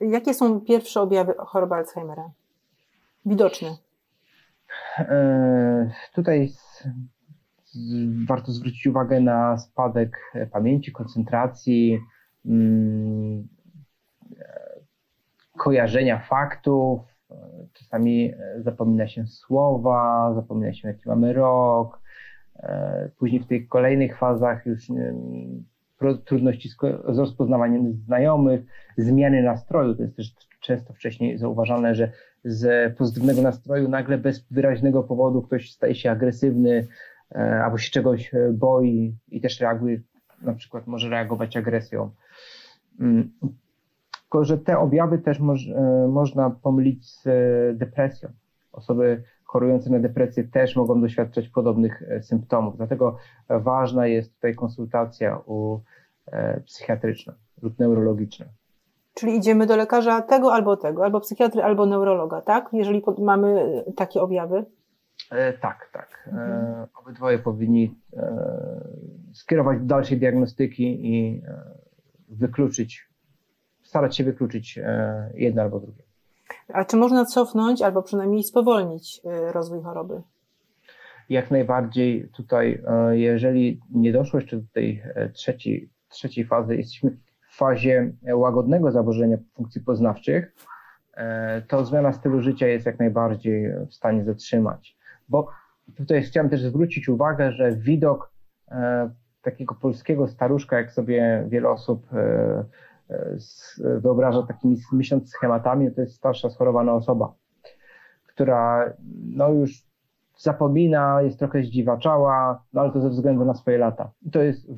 Speaker 1: Jakie są pierwsze objawy choroby Alzheimera? Widoczne.
Speaker 2: Tutaj warto zwrócić uwagę na spadek pamięci, koncentracji, mm, kojarzenia faktów, czasami zapomina się słowa, zapomina się jaki mamy rok, później w tych kolejnych fazach już trudności z rozpoznawaniem znajomych, zmiany nastroju, to jest też często wcześniej zauważane, że z pozytywnego nastroju nagle bez wyraźnego powodu ktoś staje się agresywny e, albo się czegoś boi i też reaguje, na przykład może reagować agresją. Mm, tylko, że te objawy też moż, e, można pomylić z e, depresją. Osoby chorujące na depresję też mogą doświadczać podobnych e, symptomów. Dlatego ważna jest tutaj konsultacja u psychiatryczna lub neurologiczna.
Speaker 1: Czyli idziemy do lekarza tego albo tego, albo psychiatry, albo neurologa, tak? Jeżeli mamy takie objawy?
Speaker 2: E, tak, tak. E, obydwoje powinni e, skierować do dalszej diagnostyki i wykluczyć starać się wykluczyć e, jedno albo drugie.
Speaker 1: A czy można cofnąć albo przynajmniej spowolnić e, rozwój choroby?
Speaker 2: Jak najbardziej tutaj, e, jeżeli nie doszło jeszcze do tej trzeciej, trzeciej fazy, jesteśmy fazie łagodnego zaburzenia funkcji poznawczych, to zmiana stylu życia jest jak najbardziej w stanie zatrzymać. Bo tutaj chciałem też zwrócić uwagę, że widok takiego polskiego staruszka, jak sobie wiele osób wyobraża takimi myśląc schematami, to jest starsza schorowana osoba, która no już zapomina, jest trochę zdziwaczała, no ale to ze względu na swoje lata. To jest,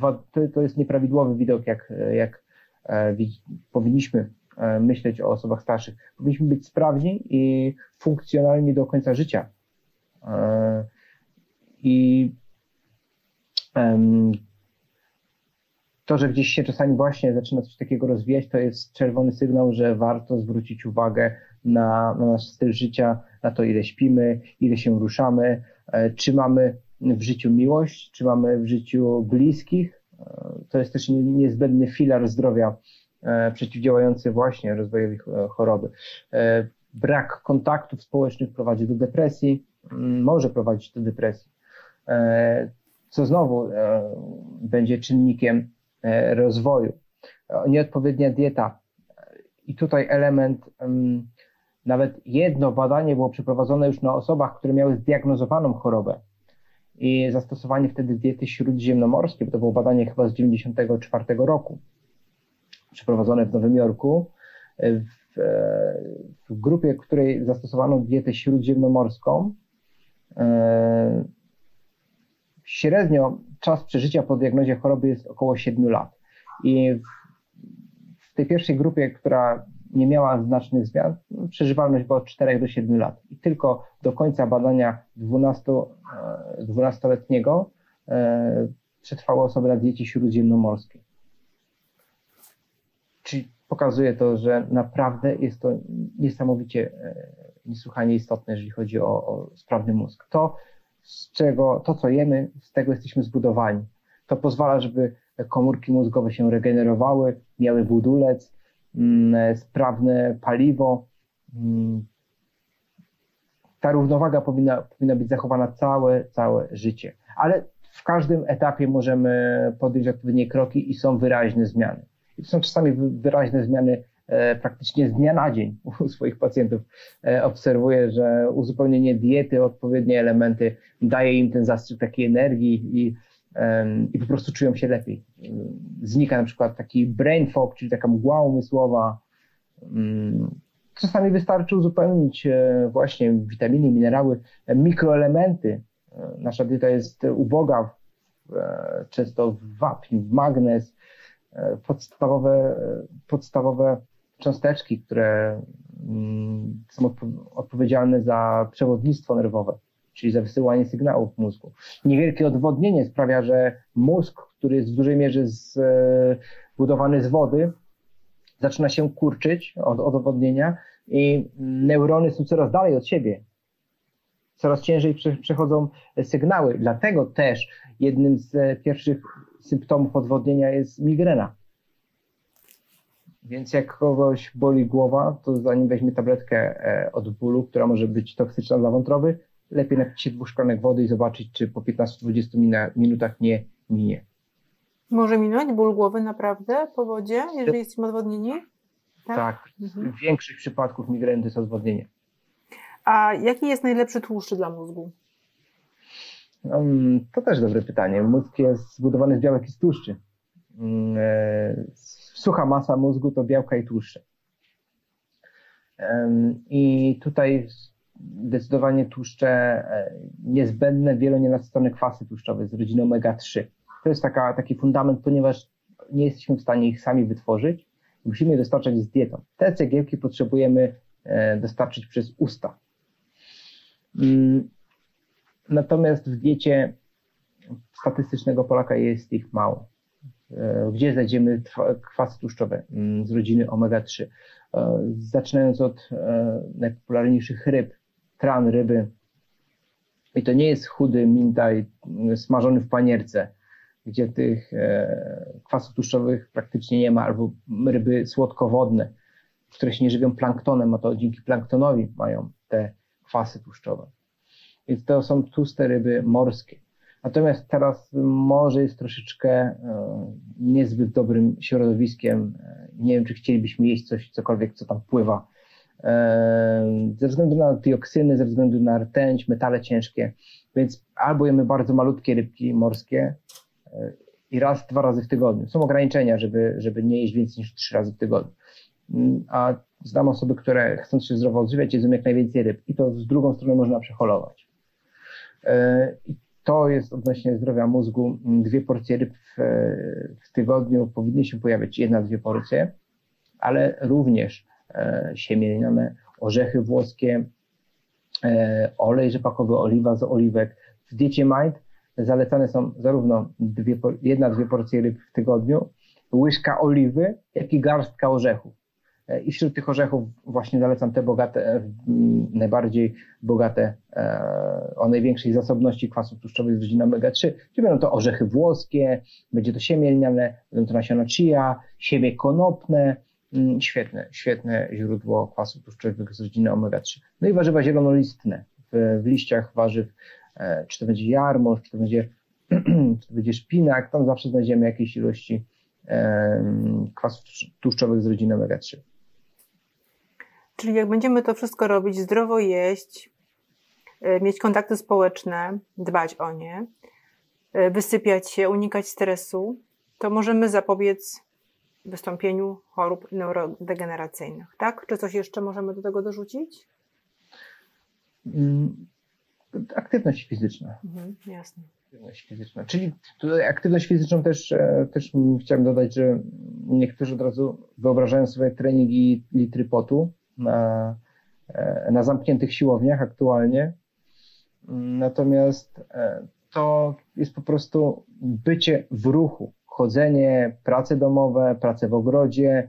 Speaker 2: to, jest nieprawidłowy widok, jak, jak e, powinniśmy e, myśleć o osobach starszych. Powinniśmy być sprawni i funkcjonalni do końca życia. E, I to, że gdzieś się czasami właśnie zaczyna coś takiego rozwijać, to jest czerwony sygnał, że warto zwrócić uwagę na, na nasz styl życia, na to, ile śpimy, ile się ruszamy, e, czy mamy w życiu miłość, czy mamy w życiu bliskich. E, to jest też niezbędny filar zdrowia e, przeciwdziałający właśnie rozwojowi choroby. Brak kontaktów społecznych prowadzi do depresji, może prowadzić do depresji, co znowu będzie czynnikiem E, rozwoju. Nieodpowiednia dieta. I tutaj element, nawet jedno badanie było przeprowadzone już na osobach, które miały zdiagnozowaną chorobę i zastosowanie wtedy diety śródziemnomorskiej, bo to było badanie chyba z 1994 roku, przeprowadzone w Nowym Jorku. W, w grupie, której zastosowano dietę śródziemnomorską, e, średnio czas przeżycia po diagnozie choroby jest około 7 lat. I w tej pierwszej grupie, która nie miała znacznych zmian, przeżywalność była od 4 do 7 lat. I tylko do końca badania 12, 12-letniego e, e, przetrwały osoby na diecie śródziemnomorskiej. Czyli pokazuje to, że naprawdę jest to niesamowicie e, niesłychanie istotne, jeżeli chodzi o, o sprawny mózg. To z czego to, co jemy, z tego jesteśmy zbudowani. To pozwala, żeby komórki mózgowe się regenerowały, miały budulec, sprawne paliwo. Mm. Ta równowaga powinna, powinna być zachowana całe, całe życie. Ale w każdym etapie możemy podjąć odpowiednie kroki i są wyraźne zmiany. I to są czasami wyraźne zmiany E, praktycznie z dnia na dzień u swoich pacjentów e, obserwuję, że uzupełnienie diety, odpowiednie elementy daje im ten zastrzyk takiej energii i, i po prostu czują się lepiej. Znika na przykład taki brain fog, czyli taka mgła umysłowa. Mm, czasami wystarczy uzupełnić e, właśnie witaminy, minerały, mikroelementy. Nasza dieta jest uboga często w wapń, w magnez, podstawowe, podstawowe cząsteczki, które mm, są odpowiedzialne za przewodnictwo nerwowe. Czyli za wysyłanie sygnałów mózgu. Niewielkie odwodnienie sprawia, że mózg, który jest w dużej mierze zbudowany z wody, zaczyna się kurczyć od, od odwodnienia i neurony są coraz dalej od siebie. Coraz ciężej przechodzą sygnały. Dlatego też jednym z pierwszych symptomów odwodnienia jest migrena. Więc jak kogoś boli głowa, to zanim weźmie tabletkę e, od bólu, która może być toksyczna dla wątroby, lepiej napić się dwóch szklanek wody i zobaczyć, czy po 15-20 minutach nie minie.
Speaker 1: Może minąć ból głowy naprawdę po wodzie, jeżeli jesteśmy odwodnieni?
Speaker 2: Tak, tak. Mhm. w większych przypadków migreny to jest odwodnienie.
Speaker 1: A jaki jest najlepszy tłuszcz dla mózgu?
Speaker 2: Um, to też dobre pytanie. Mózg jest zbudowany z białek i z tłuszczy. Um, e, sucha masa mózgu to białka i tłuszcze. Um, I tutaj zdecydowanie tłuszcze e, niezbędne, wielonienasycone kwasy tłuszczowe z rodziny omega-3. To jest taka, taki fundament, ponieważ nie jesteśmy w stanie ich sami wytworzyć. Musimy je dostarczać z dietą. Te cegiełki potrzebujemy e, dostarczyć przez usta. Mm, natomiast w diecie statystycznego Polaka jest ich mało. E, gdzie znajdziemy kwasy tłuszczowe mm, z rodziny omega-3? Zaczynając od najpopularniejszych ryb, tran ryby. I to nie jest chudy mintaj smażony w panierce, gdzie tych e, kwasów tłuszczowych praktycznie nie ma, albo ryby słodkowodne, które się nie żywią planktonem, a to dzięki planktonowi mają te kwasy tłuszczowe. Więc to są tłuste ryby morskie. Natomiast teraz morze jest troszeczkę e, niezbyt dobrym środowiskiem. E, nie wiem, czy chcielibyśmy jeść coś, cokolwiek, co tam pływa ze względu na dioksyny, ze względu na rtęć, metale ciężkie, więc albo jemy bardzo malutkie rybki morskie e, i raz, dwa razy w tygodniu. Są ograniczenia, żeby, żeby nie jeść więcej niż trzy razy w tygodniu. Mm, a znam osoby, które chcąc się zdrowo odżywiać, jedzą jak najwięcej ryb i to z drugą stronę można przeholować. E, I to jest odnośnie zdrowia mózgu. Dwie porcje ryb w, w tygodniu powinny się pojawiać, jedna, dwie porcje, ale również E, siemienione, orzechy włoskie, e, olej rzepakowy, oliwa z oliwek. W diecie Mind zalecane są zarówno dwie, jedna, dwie porcje ryb w tygodniu, łyżka oliwy, jak i garstka orzechów. E, I wśród tych orzechów właśnie zalecam te bogate, najbardziej bogate, o największej zasobności kwasów tłuszczowych z rodziny omega-3, czyli będą to orzechy włoskie, będzie to siemię lniane, będą to nasiona chia, siemię konopne, świetne, świetne źródło kwasów tłuszczowych z rodziny omega-3. No i warzywa zielonolistne. W, w liściach warzyw, e, czy to będzie jarmuż, czy to będzie, czy to będzie szpinak, tam zawsze znajdziemy jakieś ilości kwasów tłuszczowych z rodziny omega-3.
Speaker 1: Czyli jak będziemy to wszystko robić, zdrowo jeść, e, mieć kontakty społeczne, dbać o nie, e, wysypiać się, unikać stresu, to możemy zapobiec wystąpieniu chorób neurodegeneracyjnych, tak? Czy coś jeszcze możemy do tego dorzucić?
Speaker 2: Mm, aktywność fizyczna.
Speaker 1: Mhm, jasne.
Speaker 2: Aktywność fizyczna. Czyli tutaj aktywność fizyczną też, e, też chciałem dodać, że niektórzy od razu wyobrażają sobie treningi litry potu na, e, na zamkniętych siłowniach aktualnie. Natomiast e, to jest po prostu bycie w ruchu chodzenie, prace domowe, prace w ogrodzie.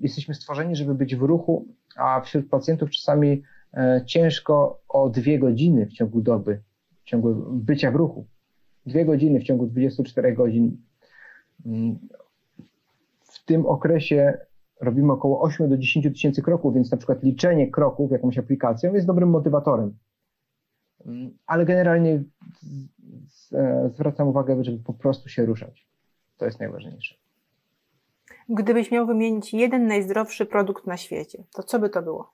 Speaker 2: Jesteśmy stworzeni, żeby być w ruchu, a wśród pacjentów czasami e, ciężko o dwie godziny w ciągu doby, w ciągu bycia w ruchu. Dwie godziny w ciągu 24 godzin. Mm, w tym okresie robimy około 8 do 10 tysięcy kroków, więc na przykład liczenie kroków jakąś aplikacją jest dobrym motywatorem. Mm, ale generalnie e, zwracam uwagę, żeby po prostu się ruszać. To jest najważniejsze.
Speaker 1: Gdybyś miał wymienić jeden najzdrowszy produkt na świecie, to co by to było?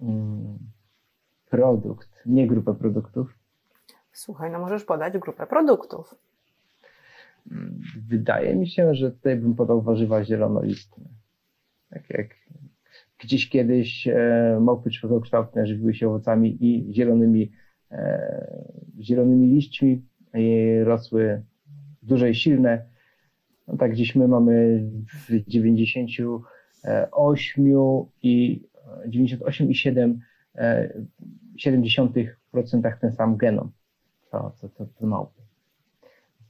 Speaker 2: Hmm, produkt, nie grupę produktów.
Speaker 1: Słuchaj, no możesz podać grupę produktów.
Speaker 2: Hmm, wydaje mi się, że tutaj bym podał warzywa zielonolistne. Tak jak gdzieś kiedyś e, małpy człowiekokształtne żywiły się owocami i zielonymi, e, zielonymi liśćmi i rosły duże i silne. No tak dziś my mamy w 98 i 98,7 0,7% ten sam genom, co, co, co, co małpy.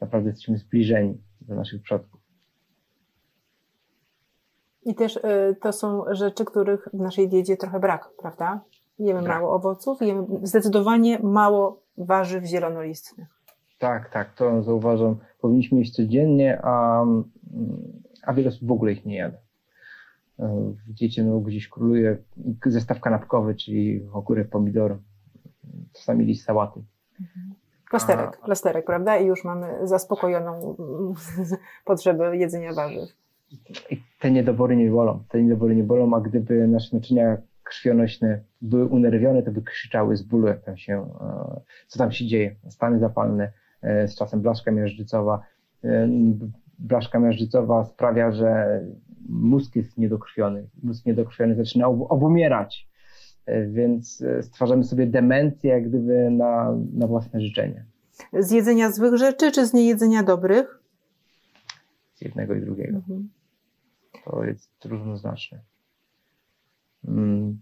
Speaker 2: Naprawdę jesteśmy zbliżeni do naszych przodków.
Speaker 1: I też y, to są rzeczy, których w naszej diecie trochę brak, prawda? Jemy
Speaker 2: Tak.
Speaker 1: mało owoców, jemy zdecydowanie mało warzyw zielonolistnych.
Speaker 2: Tak, tak, to zauważam. Powinniśmy jeść codziennie, a, a wiele osób w ogóle ich nie jada. W diecie no, gdzieś króluje zestaw kanapkowy, czyli ogórek, pomidor, czasami list sałaty.
Speaker 1: Plasterek,
Speaker 2: A-
Speaker 1: plasterek, prawda? I już mamy zaspokojoną potrzebę jedzenia warzyw.
Speaker 2: I te niedobory nie bolą. Te niedobory nie bolą, a gdyby nasze naczynia krwionośne były unerwione, to by krzyczały z bólu, jak tam się, e, co tam się dzieje. Stany zapalne, z czasem blaszka miażdżycowa. E, Blaszka miażdżycowa sprawia, że mózg jest niedokrwiony. Mózg niedokrwiony zaczyna ob- obumierać, E, więc e, stwarzamy sobie demencję, jak gdyby na, na własne życzenie.
Speaker 1: Z jedzenia złych rzeczy, czy z niejedzenia dobrych?
Speaker 2: Z jednego i drugiego. to jest równoznaczne. Mm,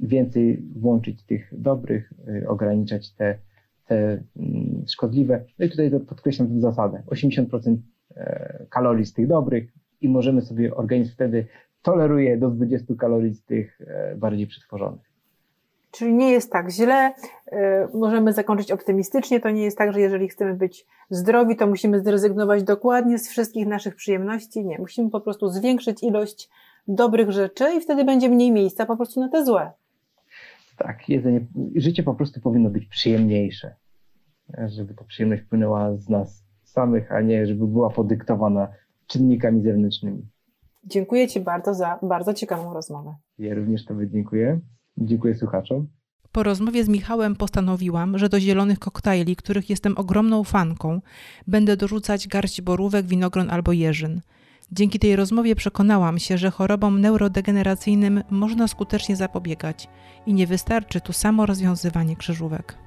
Speaker 2: Więcej włączyć tych dobrych, y, ograniczać te, szkodliwe. No i tutaj podkreślam tę zasadę. 80% e, kalorii z tych dobrych i możemy sobie, organizm wtedy toleruje do 20 kalorii z tych e, bardziej przetworzonych.
Speaker 1: Czyli nie jest tak źle, możemy zakończyć optymistycznie. To nie jest tak, że jeżeli chcemy być zdrowi, to musimy zrezygnować dokładnie z wszystkich naszych przyjemności. Nie, musimy po prostu zwiększyć ilość dobrych rzeczy i wtedy będzie mniej miejsca po prostu na te złe.
Speaker 2: Tak, jedzenie, życie po prostu powinno być przyjemniejsze. Żeby ta przyjemność płynęła z nas samych, a nie żeby była podyktowana czynnikami zewnętrznymi.
Speaker 1: Dziękuję Ci bardzo za bardzo ciekawą rozmowę.
Speaker 2: Ja również Tobie dziękuję. Dziękuję słuchaczom.
Speaker 3: Po rozmowie z Michałem postanowiłam, że do zielonych koktajli, których jestem ogromną fanką, będę dorzucać garść borówek, winogron albo jeżyn. Dzięki tej rozmowie przekonałam się, że chorobom neurodegeneracyjnym można skutecznie zapobiegać i nie wystarczy tu samo rozwiązywanie krzyżówek.